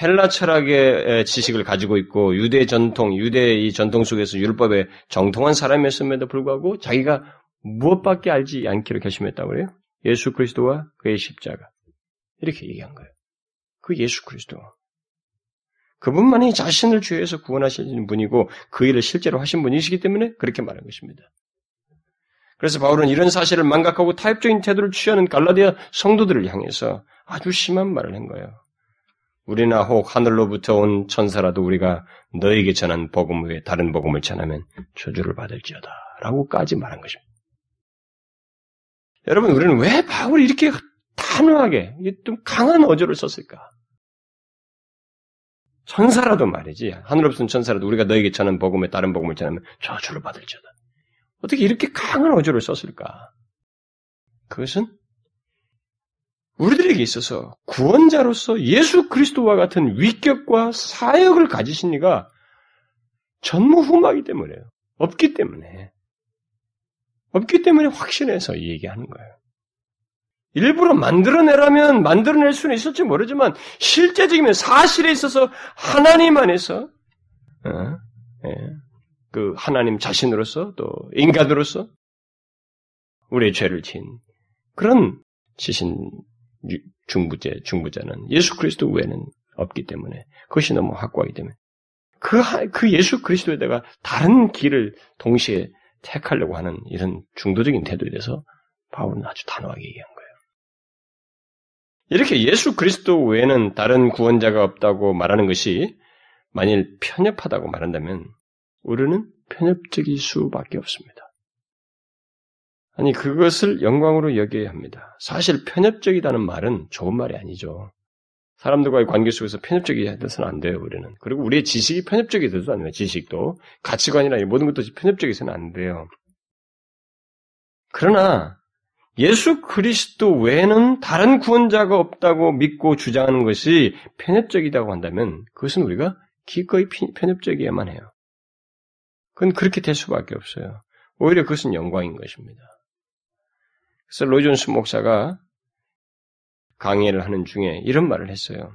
헬라 철학의 지식을 가지고 있고 유대 전통, 유대 이 전통 속에서 율법에 정통한 사람이었음에도 불구하고 자기가 무엇밖에 알지 않기로 결심했다고 그래요? 예수 그리스도와 그의 십자가. 이렇게 얘기한 거예요. 그 예수 그리스도. 그분만이 자신을 죄에서 구원하시는 분이고 그 일을 실제로 하신 분이시기 때문에 그렇게 말한 것입니다. 그래서 바울은 이런 사실을 망각하고 타협적인 태도를 취하는 갈라디아 성도들을 향해서 아주 심한 말을 한 거예요. 우리나 혹 하늘로부터 온 천사라도 우리가 너에게 전한 복음 외에 다른 복음을 전하면 저주를 받을지어다. 라고까지 말한 것입니다. 여러분, 우리는 왜 바울이 이렇게 단호하게, 좀 강한 어조를 썼을까? 천사라도 말이지. 온 천사라도 우리가 너에게 전한 복음에 다른 복음을 전하면 저주를 받을지어다. 어떻게 이렇게 강한 어조를 썼을까? 그것은 우리들에게 있어서 구원자로서 예수 그리스도와 같은 위격과 사역을 가지신 이가 전무후무하기 때문에요. 없기 때문에. 없기 때문에 확신해서 얘기하는 거예요. 일부러 만들어내라면 만들어낼 수는 있을지 모르지만 실제적이면 사실에 있어서 하나님 안에서 어? 예. 그 하나님 자신으로서 또 인간으로서 우리의 죄를 진 그런 지신 중부제 중부자는 예수 그리스도 외에는 없기 때문에 그것이 너무 확고하기 때문에 그, 그 예수 그리스도에다가 다른 길을 동시에 택하려고 하는 이런 중도적인 태도에 대해서 바울은 아주 단호하게 얘기한 거예요. 이렇게 예수 그리스도 외에는 다른 구원자가 없다고 말하는 것이 만일 편협하다고 말한다면 우리는 편협적일 수밖에 없습니다. 아니, 그것을 영광으로 여겨야 합니다. 사실 편협적이라는 말은 좋은 말이 아니죠. 사람들과의 관계 속에서 편협적이 돼서는 안 돼요, 우리는. 그리고 우리의 지식이 편협적이 돼서도 안 돼요, 지식도. 가치관이나 모든 것도 편협적이서는 안 돼요. 그러나, 예수 그리스도 외에는 다른 구원자가 없다고 믿고 주장하는 것이 편협적이라고 한다면, 그것은 우리가 기꺼이 편협적이어야만 해요. 그건 그렇게 될 수밖에 없어요. 오히려 그것은 영광인 것입니다. 그래서 로이존스 목사가 강의를 하는 중에 이런 말을 했어요.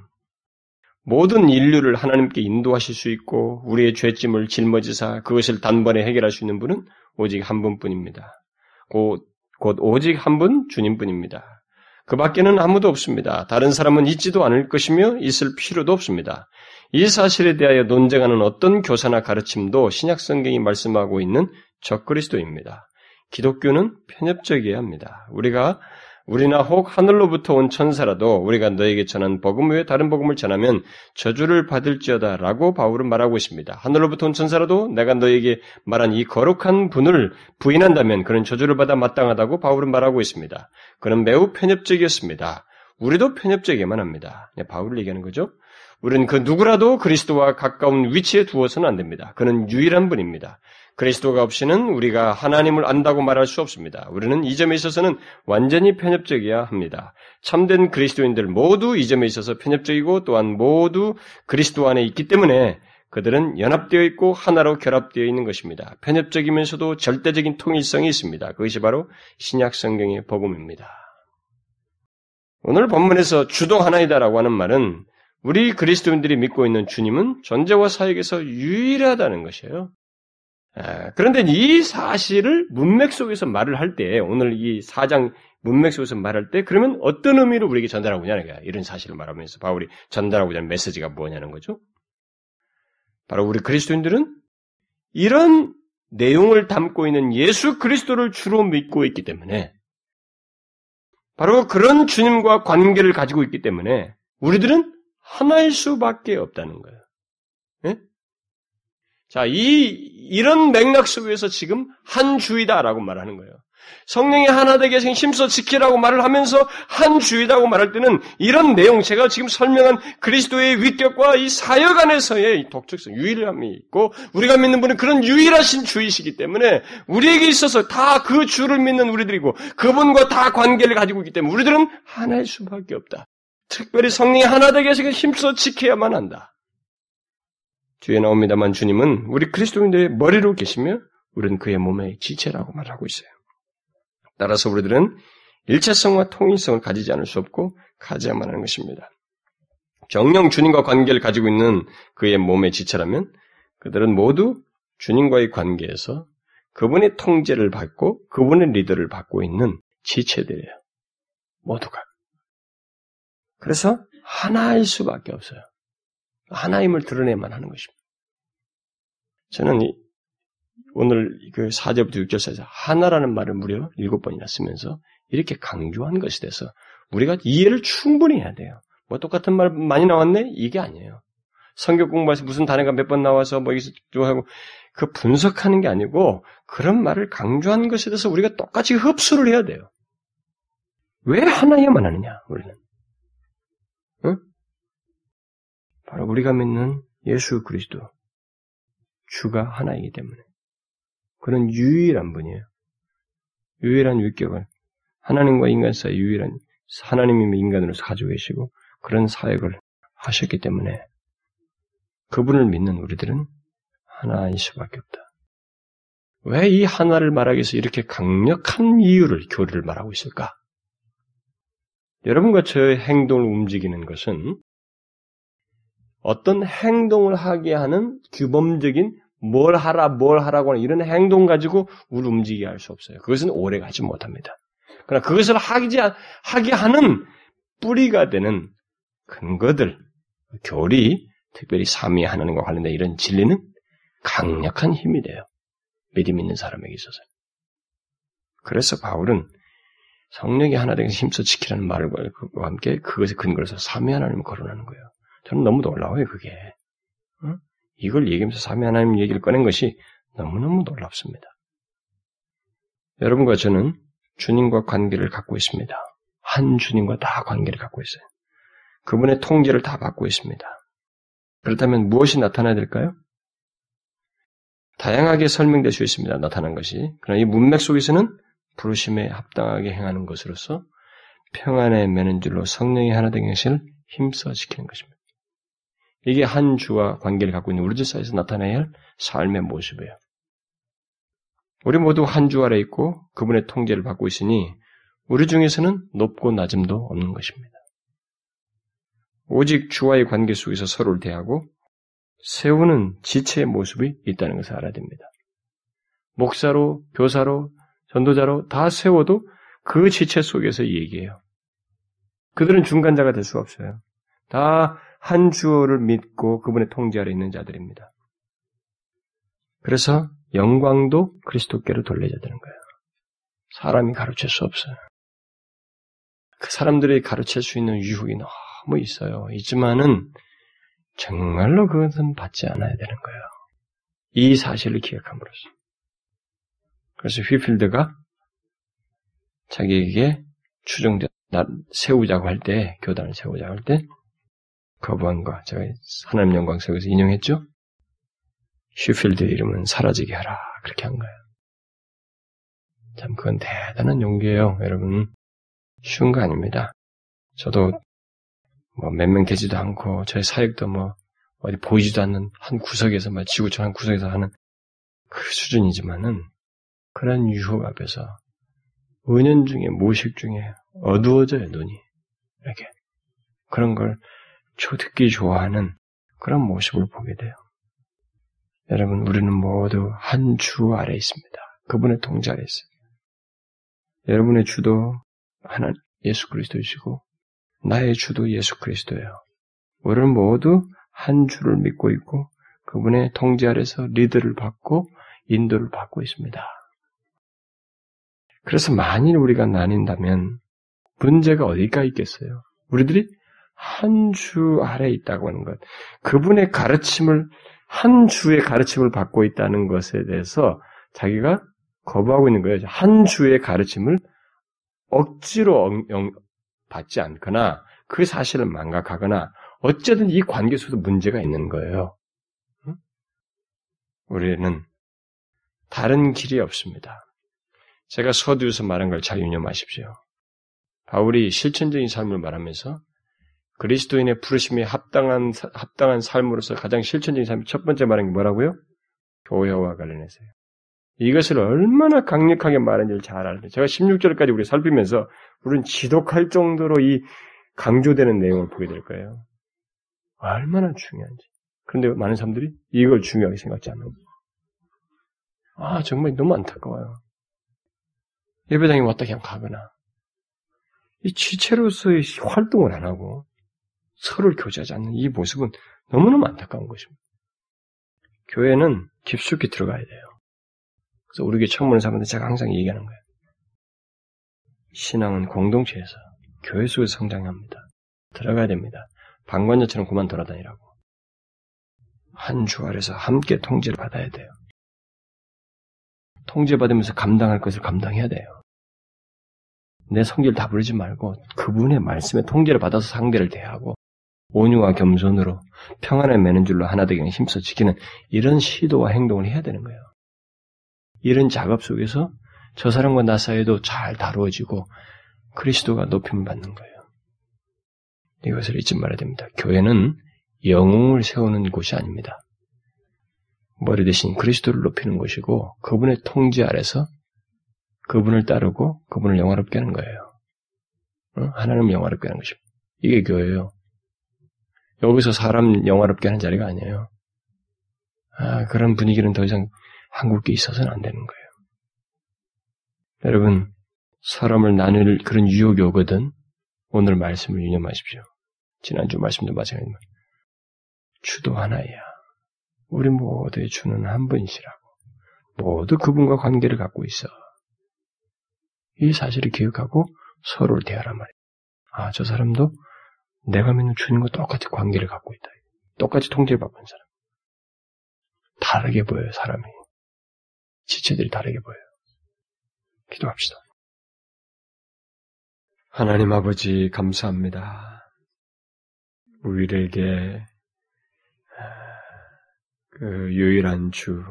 모든 인류를 하나님께 인도하실 수 있고 우리의 죄짐을 짊어지사 그것을 단번에 해결할 수 있는 분은 오직 한 분뿐입니다. 곧, 곧 오직 한 분 주님뿐입니다. 그 밖에는 아무도 없습니다. 다른 사람은 있지도 않을 것이며 있을 필요도 없습니다. 이 사실에 대하여 논쟁하는 어떤 교사나 가르침도 신약 성경이 말씀하고 있는 적그리스도입니다. 기독교는 편협적이어야 합니다. 우리가 우리나 혹 하늘로부터 온 천사라도 우리가 너에게 전한 복음 외에 다른 복음을 전하면 저주를 받을지어다라고 바울은 말하고 있습니다. 하늘로부터 온 천사라도 내가 너에게 말한 이 거룩한 분을 부인한다면 그런 저주를 받아 마땅하다고 바울은 말하고 있습니다. 그는 매우 편협적이었습니다. 우리도 편협적이야만 합니다. 네, 바울을 얘기하는 거죠. 우리는 그 누구라도 그리스도와 가까운 위치에 두어서는 안 됩니다. 그는 유일한 분입니다. 그리스도가 없이는 우리가 하나님을 안다고 말할 수 없습니다. 우리는 이 점에 있어서는 완전히 편협적이어야 합니다. 참된 그리스도인들 모두 이 점에 있어서 편협적이고 또한 모두 그리스도 안에 있기 때문에 그들은 연합되어 있고 하나로 결합되어 있는 것입니다. 편협적이면서도 절대적인 통일성이 있습니다. 그것이 바로 신약 성경의 복음입니다. 오늘 본문에서 주도 하나이다라고 하는 말은 우리 그리스도인들이 믿고 있는 주님은 존재와 사역에서 유일하다는 것이에요. 그런데 이 사실을 문맥 속에서 말을 할 때, 오늘 이 사장 문맥 속에서 말할 때, 그러면 어떤 의미로 우리에게 전달하고 있냐는 거야. 이런 사실을 말하면서 바울이 전달하고자 하는 메시지가 뭐냐는 거죠. 바로 우리 그리스도인들은 이런 내용을 담고 있는 예수 그리스도를 주로 믿고 있기 때문에, 바로 그런 주님과 관계를 가지고 있기 때문에, 우리들은 하나일 수밖에 없다는 거예요. 네? 자, 이, 이런 맥락 속에서 지금 한 주이다라고 말하는 거예요. 성령이 하나 되게 힘써 지키라고 말을 하면서 한 주이다고 말할 때는 이런 내용, 제가 지금 설명한 그리스도의 위격과 이 사역 안에서의 독특성, 유일함이 있고, 우리가 믿는 분은 그런 유일하신 주이시기 때문에 우리에게 있어서 다 그 주를 믿는 우리들이고, 그분과 다 관계를 가지고 있기 때문에 우리들은 하나일 수밖에 없다. 특별히 성령이 하나 되게 해서 힘써 지켜야만 한다. 뒤에 나옵니다만 주님은 우리 그리스도인들의 머리로 계시며 우리는 그의 몸의 지체라고 말하고 있어요. 따라서 우리들은 일체성과 통일성을 가지지 않을 수 없고 가져야만 하는 것입니다. 정령 주님과 관계를 가지고 있는 그의 몸의 지체라면 그들은 모두 주님과의 관계에서 그분의 통제를 받고 그분의 리더를 받고 있는 지체들이에요. 모두가. 그래서 하나일 수밖에 없어요. 하나임을 드러내만 하는 것입니다. 저는 오늘 그 4절부터 6절 사이에서 하나라는 말을 무려 일곱 번이나 쓰면서 이렇게 강조한 것에 대해서 우리가 이해를 충분히 해야 돼요. 뭐 똑같은 말 많이 나왔네? 이게 아니에요. 성경 공부해서 무슨 단어가 몇 번 나와서 뭐 여기서 하고 그 분석하는 게 아니고 그런 말을 강조한 것에 대해서 우리가 똑같이 흡수를 해야 돼요. 왜 하나야만 하느냐, 우리는. 응? 바로 우리가 믿는 예수 그리스도. 주가 하나이기 때문에. 그런 유일한 분이에요. 유일한 위격을 하나님과 인간 사이 유일한 하나님이 인간으로서 가지고 계시고 그런 사역을 하셨기 때문에 그분을 믿는 우리들은 하나일 수밖에 없다. 왜 이 하나를 말하기 위해서 이렇게 강력한 이유를 교리를 말하고 있을까? 여러분과 저의 행동을 움직이는 것은 어떤 행동을 하게 하는 규범적인 뭘 하라, 뭘 하라고 하는 이런 행동 가지고 우리 움직이게 할 수 없어요. 그것은 오래 가지 못합니다. 그러나 그것을 하지, 하게 하는 뿌리가 되는 근거들, 교리, 특별히 삼위 하나님과 관련된 이런 진리는 강력한 힘이 돼요. 믿음 있는 사람에게 있어서. 그래서 바울은 성령이 하나 되게 힘써 지키라는 말과 함께 그것에 근거로 해서 삼위 하나님을 거론하는 거예요. 저는 너무 놀라워요, 그게. 응? 이걸 얘기하면서 삼위 하나님 얘기를 꺼낸 것이 너무너무 놀랍습니다. 여러분과 저는 주님과 관계를 갖고 있습니다. 한 주님과 다 관계를 갖고 있어요. 그분의 통제를 다 받고 있습니다. 그렇다면 무엇이 나타나야 될까요? 다양하게 설명될 수 있습니다. 나타난 것이. 그러나 이 문맥 속에서는 부르심에 합당하게 행하는 것으로서 평안의 매는 줄로 성령이 하나 된 것을 힘써 지키는 것입니다. 이게 한 주와 관계를 갖고 있는 우리들 사이에서 나타나야 할 삶의 모습이에요. 우리 모두 한 주 아래 있고 그분의 통제를 받고 있으니 우리 중에서는 높고 낮음도 없는 것입니다. 오직 주와의 관계 속에서 서로를 대하고 세우는 지체의 모습이 있다는 것을 알아야 됩니다. 목사로, 교사로, 전도자로 다 세워도 그 지체 속에서 얘기해요. 그들은 중간자가 될 수가 없어요. 다 한 주어를 믿고 그분의 통제 아래 있는 자들입니다. 그래서 영광도 그리스도께로 돌려야 되는 거예요. 사람이 가르칠 수 없어요. 그 사람들이 가르칠 수 있는 유혹이 너무 있어요. 있지만은 정말로 그것은 받지 않아야 되는 거예요. 이 사실을 기억함으로써. 그래서 휘필드가 자기에게 추정된 세우자고 할 때, 교단을 세우자고 할 때, 거부한과 제가 하나님 영광 속에서 인용했죠? 휘필드 이름은 사라지게 하라. 그렇게 한 거예요. 참, 그건 대단한 용기예요, 여러분. 쉬운 거 아닙니다. 저도 뭐 몇 명 되지도 않고, 저의 사역도 뭐, 어디 보이지도 않는 한 구석에서, 막 지구촌 한 구석에서 하는 그 수준이지만은, 그런 유혹 앞에서 은연 중에 모식 중에 어두워져요 눈이 이렇게 그런 걸 듣기 좋아하는 그런 모습을 보게 돼요. 여러분 우리는 모두 한 주 아래 있습니다. 그분의 통제 아래 있어요. 여러분의 주도 하나 예수 그리스도이시고 나의 주도 예수 그리스도예요. 우리는 모두 한 주를 믿고 있고 그분의 통제 아래서 리드를 받고 인도를 받고 있습니다. 그래서 만일 우리가 나뉜다면 문제가 어디가 있겠어요? 우리들이 한 주 아래 있다고 하는 것, 그분의 가르침을 한 주의 가르침을 받고 있다는 것에 대해서 자기가 거부하고 있는 거예요. 한 주의 가르침을 억지로 받지 않거나 그 사실을 망각하거나 어쨌든 이 관계 속에서 문제가 있는 거예요. 우리는 다른 길이 없습니다. 제가 서두에서 말한 걸 잘 유념하십시오. 바울이 실천적인 삶을 말하면서 그리스도인의 부르심에 합당한 합당한 삶으로서 가장 실천적인 삶첫 번째 말한 게 뭐라고요? 교회와 관련해서요. 이것을 얼마나 강력하게 말하는지를 잘 알아요. 제가 16절까지 우리 살피면서 우리는 지독할 정도로 이 강조되는 내용을 보게 될 거예요. 얼마나 중요한지. 그런데 많은 사람들이 이걸 중요하게 생각지 않는 거예요. 아, 정말 너무 안타까워요. 예배당에 왔다 그냥 가거나, 이 지체로서의 활동을 안 하고, 서로를 교제하지 않는 이 모습은 너무너무 안타까운 것입니다. 교회는 깊숙이 들어가야 돼요. 그래서 우리 교회 처음 오는 사람한테 제가 항상 얘기하는 거예요. 신앙은 공동체에서, 교회 속에서 성장합니다. 들어가야 됩니다. 방관자처럼 그만 돌아다니라고. 한 주 아래서 함께 통제를 받아야 돼요. 통제받으면서 감당할 것을 감당해야 돼요. 내 성질 다 부르지 말고 그분의 말씀에 통제를 받아서 상대를 대하고 온유와 겸손으로 평안에 매는 줄로 하나 되게 힘써 지키는 이런 시도와 행동을 해야 되는 거예요. 이런 작업 속에서 저 사람과 나 사이도 잘 다루어지고 그리스도가 높임을 받는 거예요. 이것을 잊지 말아야 됩니다. 교회는 영웅을 세우는 곳이 아닙니다. 머리 대신 그리스도를 높이는 곳이고 그분의 통제 아래서 그분을 따르고 그분을 영화롭게 하는 거예요. 하나님을 영화롭게 하는 것입니다. 이게 교회예요. 여기서 사람 영화롭게 하는 자리가 아니에요. 아, 그런 분위기는 더 이상 한국에 있어서는 안 되는 거예요. 여러분, 사람을 나눌 그런 유혹이 오거든 오늘 말씀을 유념하십시오. 지난주 말씀도 마찬가지입니다. 주도 하나야. 우리 모두의 주는 한 분이시라고. 모두 그분과 관계를 갖고 있어. 이 사실을 기억하고 서로를 대하란 말이에요. 아, 저 사람도 내가 믿는 주님과 똑같이 관계를 갖고 있다. 똑같이 통제를 받고 있는 사람. 다르게 보여요, 사람이. 지체들이 다르게 보여요. 기도합시다. 하나님 아버지, 감사합니다. 우리에게 그 유일한 주,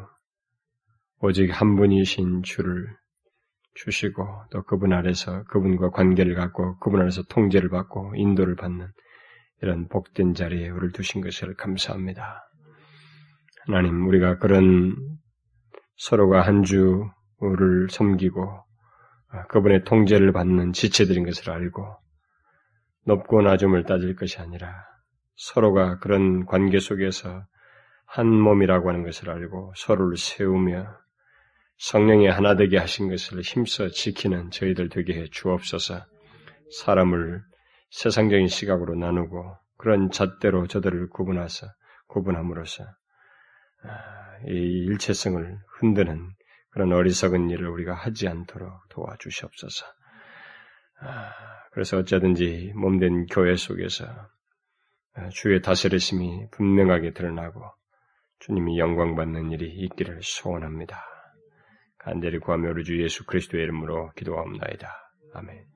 오직 한 분이신 주를 주시고 또 그분 아래서 그분과 관계를 갖고 그분 아래서 통제를 받고 인도를 받는 이런 복된 자리에 우리를 두신 것을 감사합니다. 하나님, 우리가 그런 서로가 한 주를 섬기고 그분의 통제를 받는 지체들인 것을 알고 높고 낮음을 따질 것이 아니라 서로가 그런 관계 속에서 한 몸이라고 하는 것을 알고 서로를 세우며 성령의 하나 되게 하신 것을 힘써 지키는 저희들 되게 해 주옵소서. 사람을 세상적인 시각으로 나누고 그런 잣대로 저들을 구분하서 구분함으로써 아, 이 일체성을 흔드는 그런 어리석은 일을 우리가 하지 않도록 도와주시옵소서. 아, 그래서 어쩌든지 몸된 교회 속에서 아, 주의 다스리심이 분명하게 드러나고 주님이 영광받는 일이 있기를 소원합니다. 간절히 구하며 우리 주 예수 그리스도의 이름으로 기도하옵나이다. 아멘.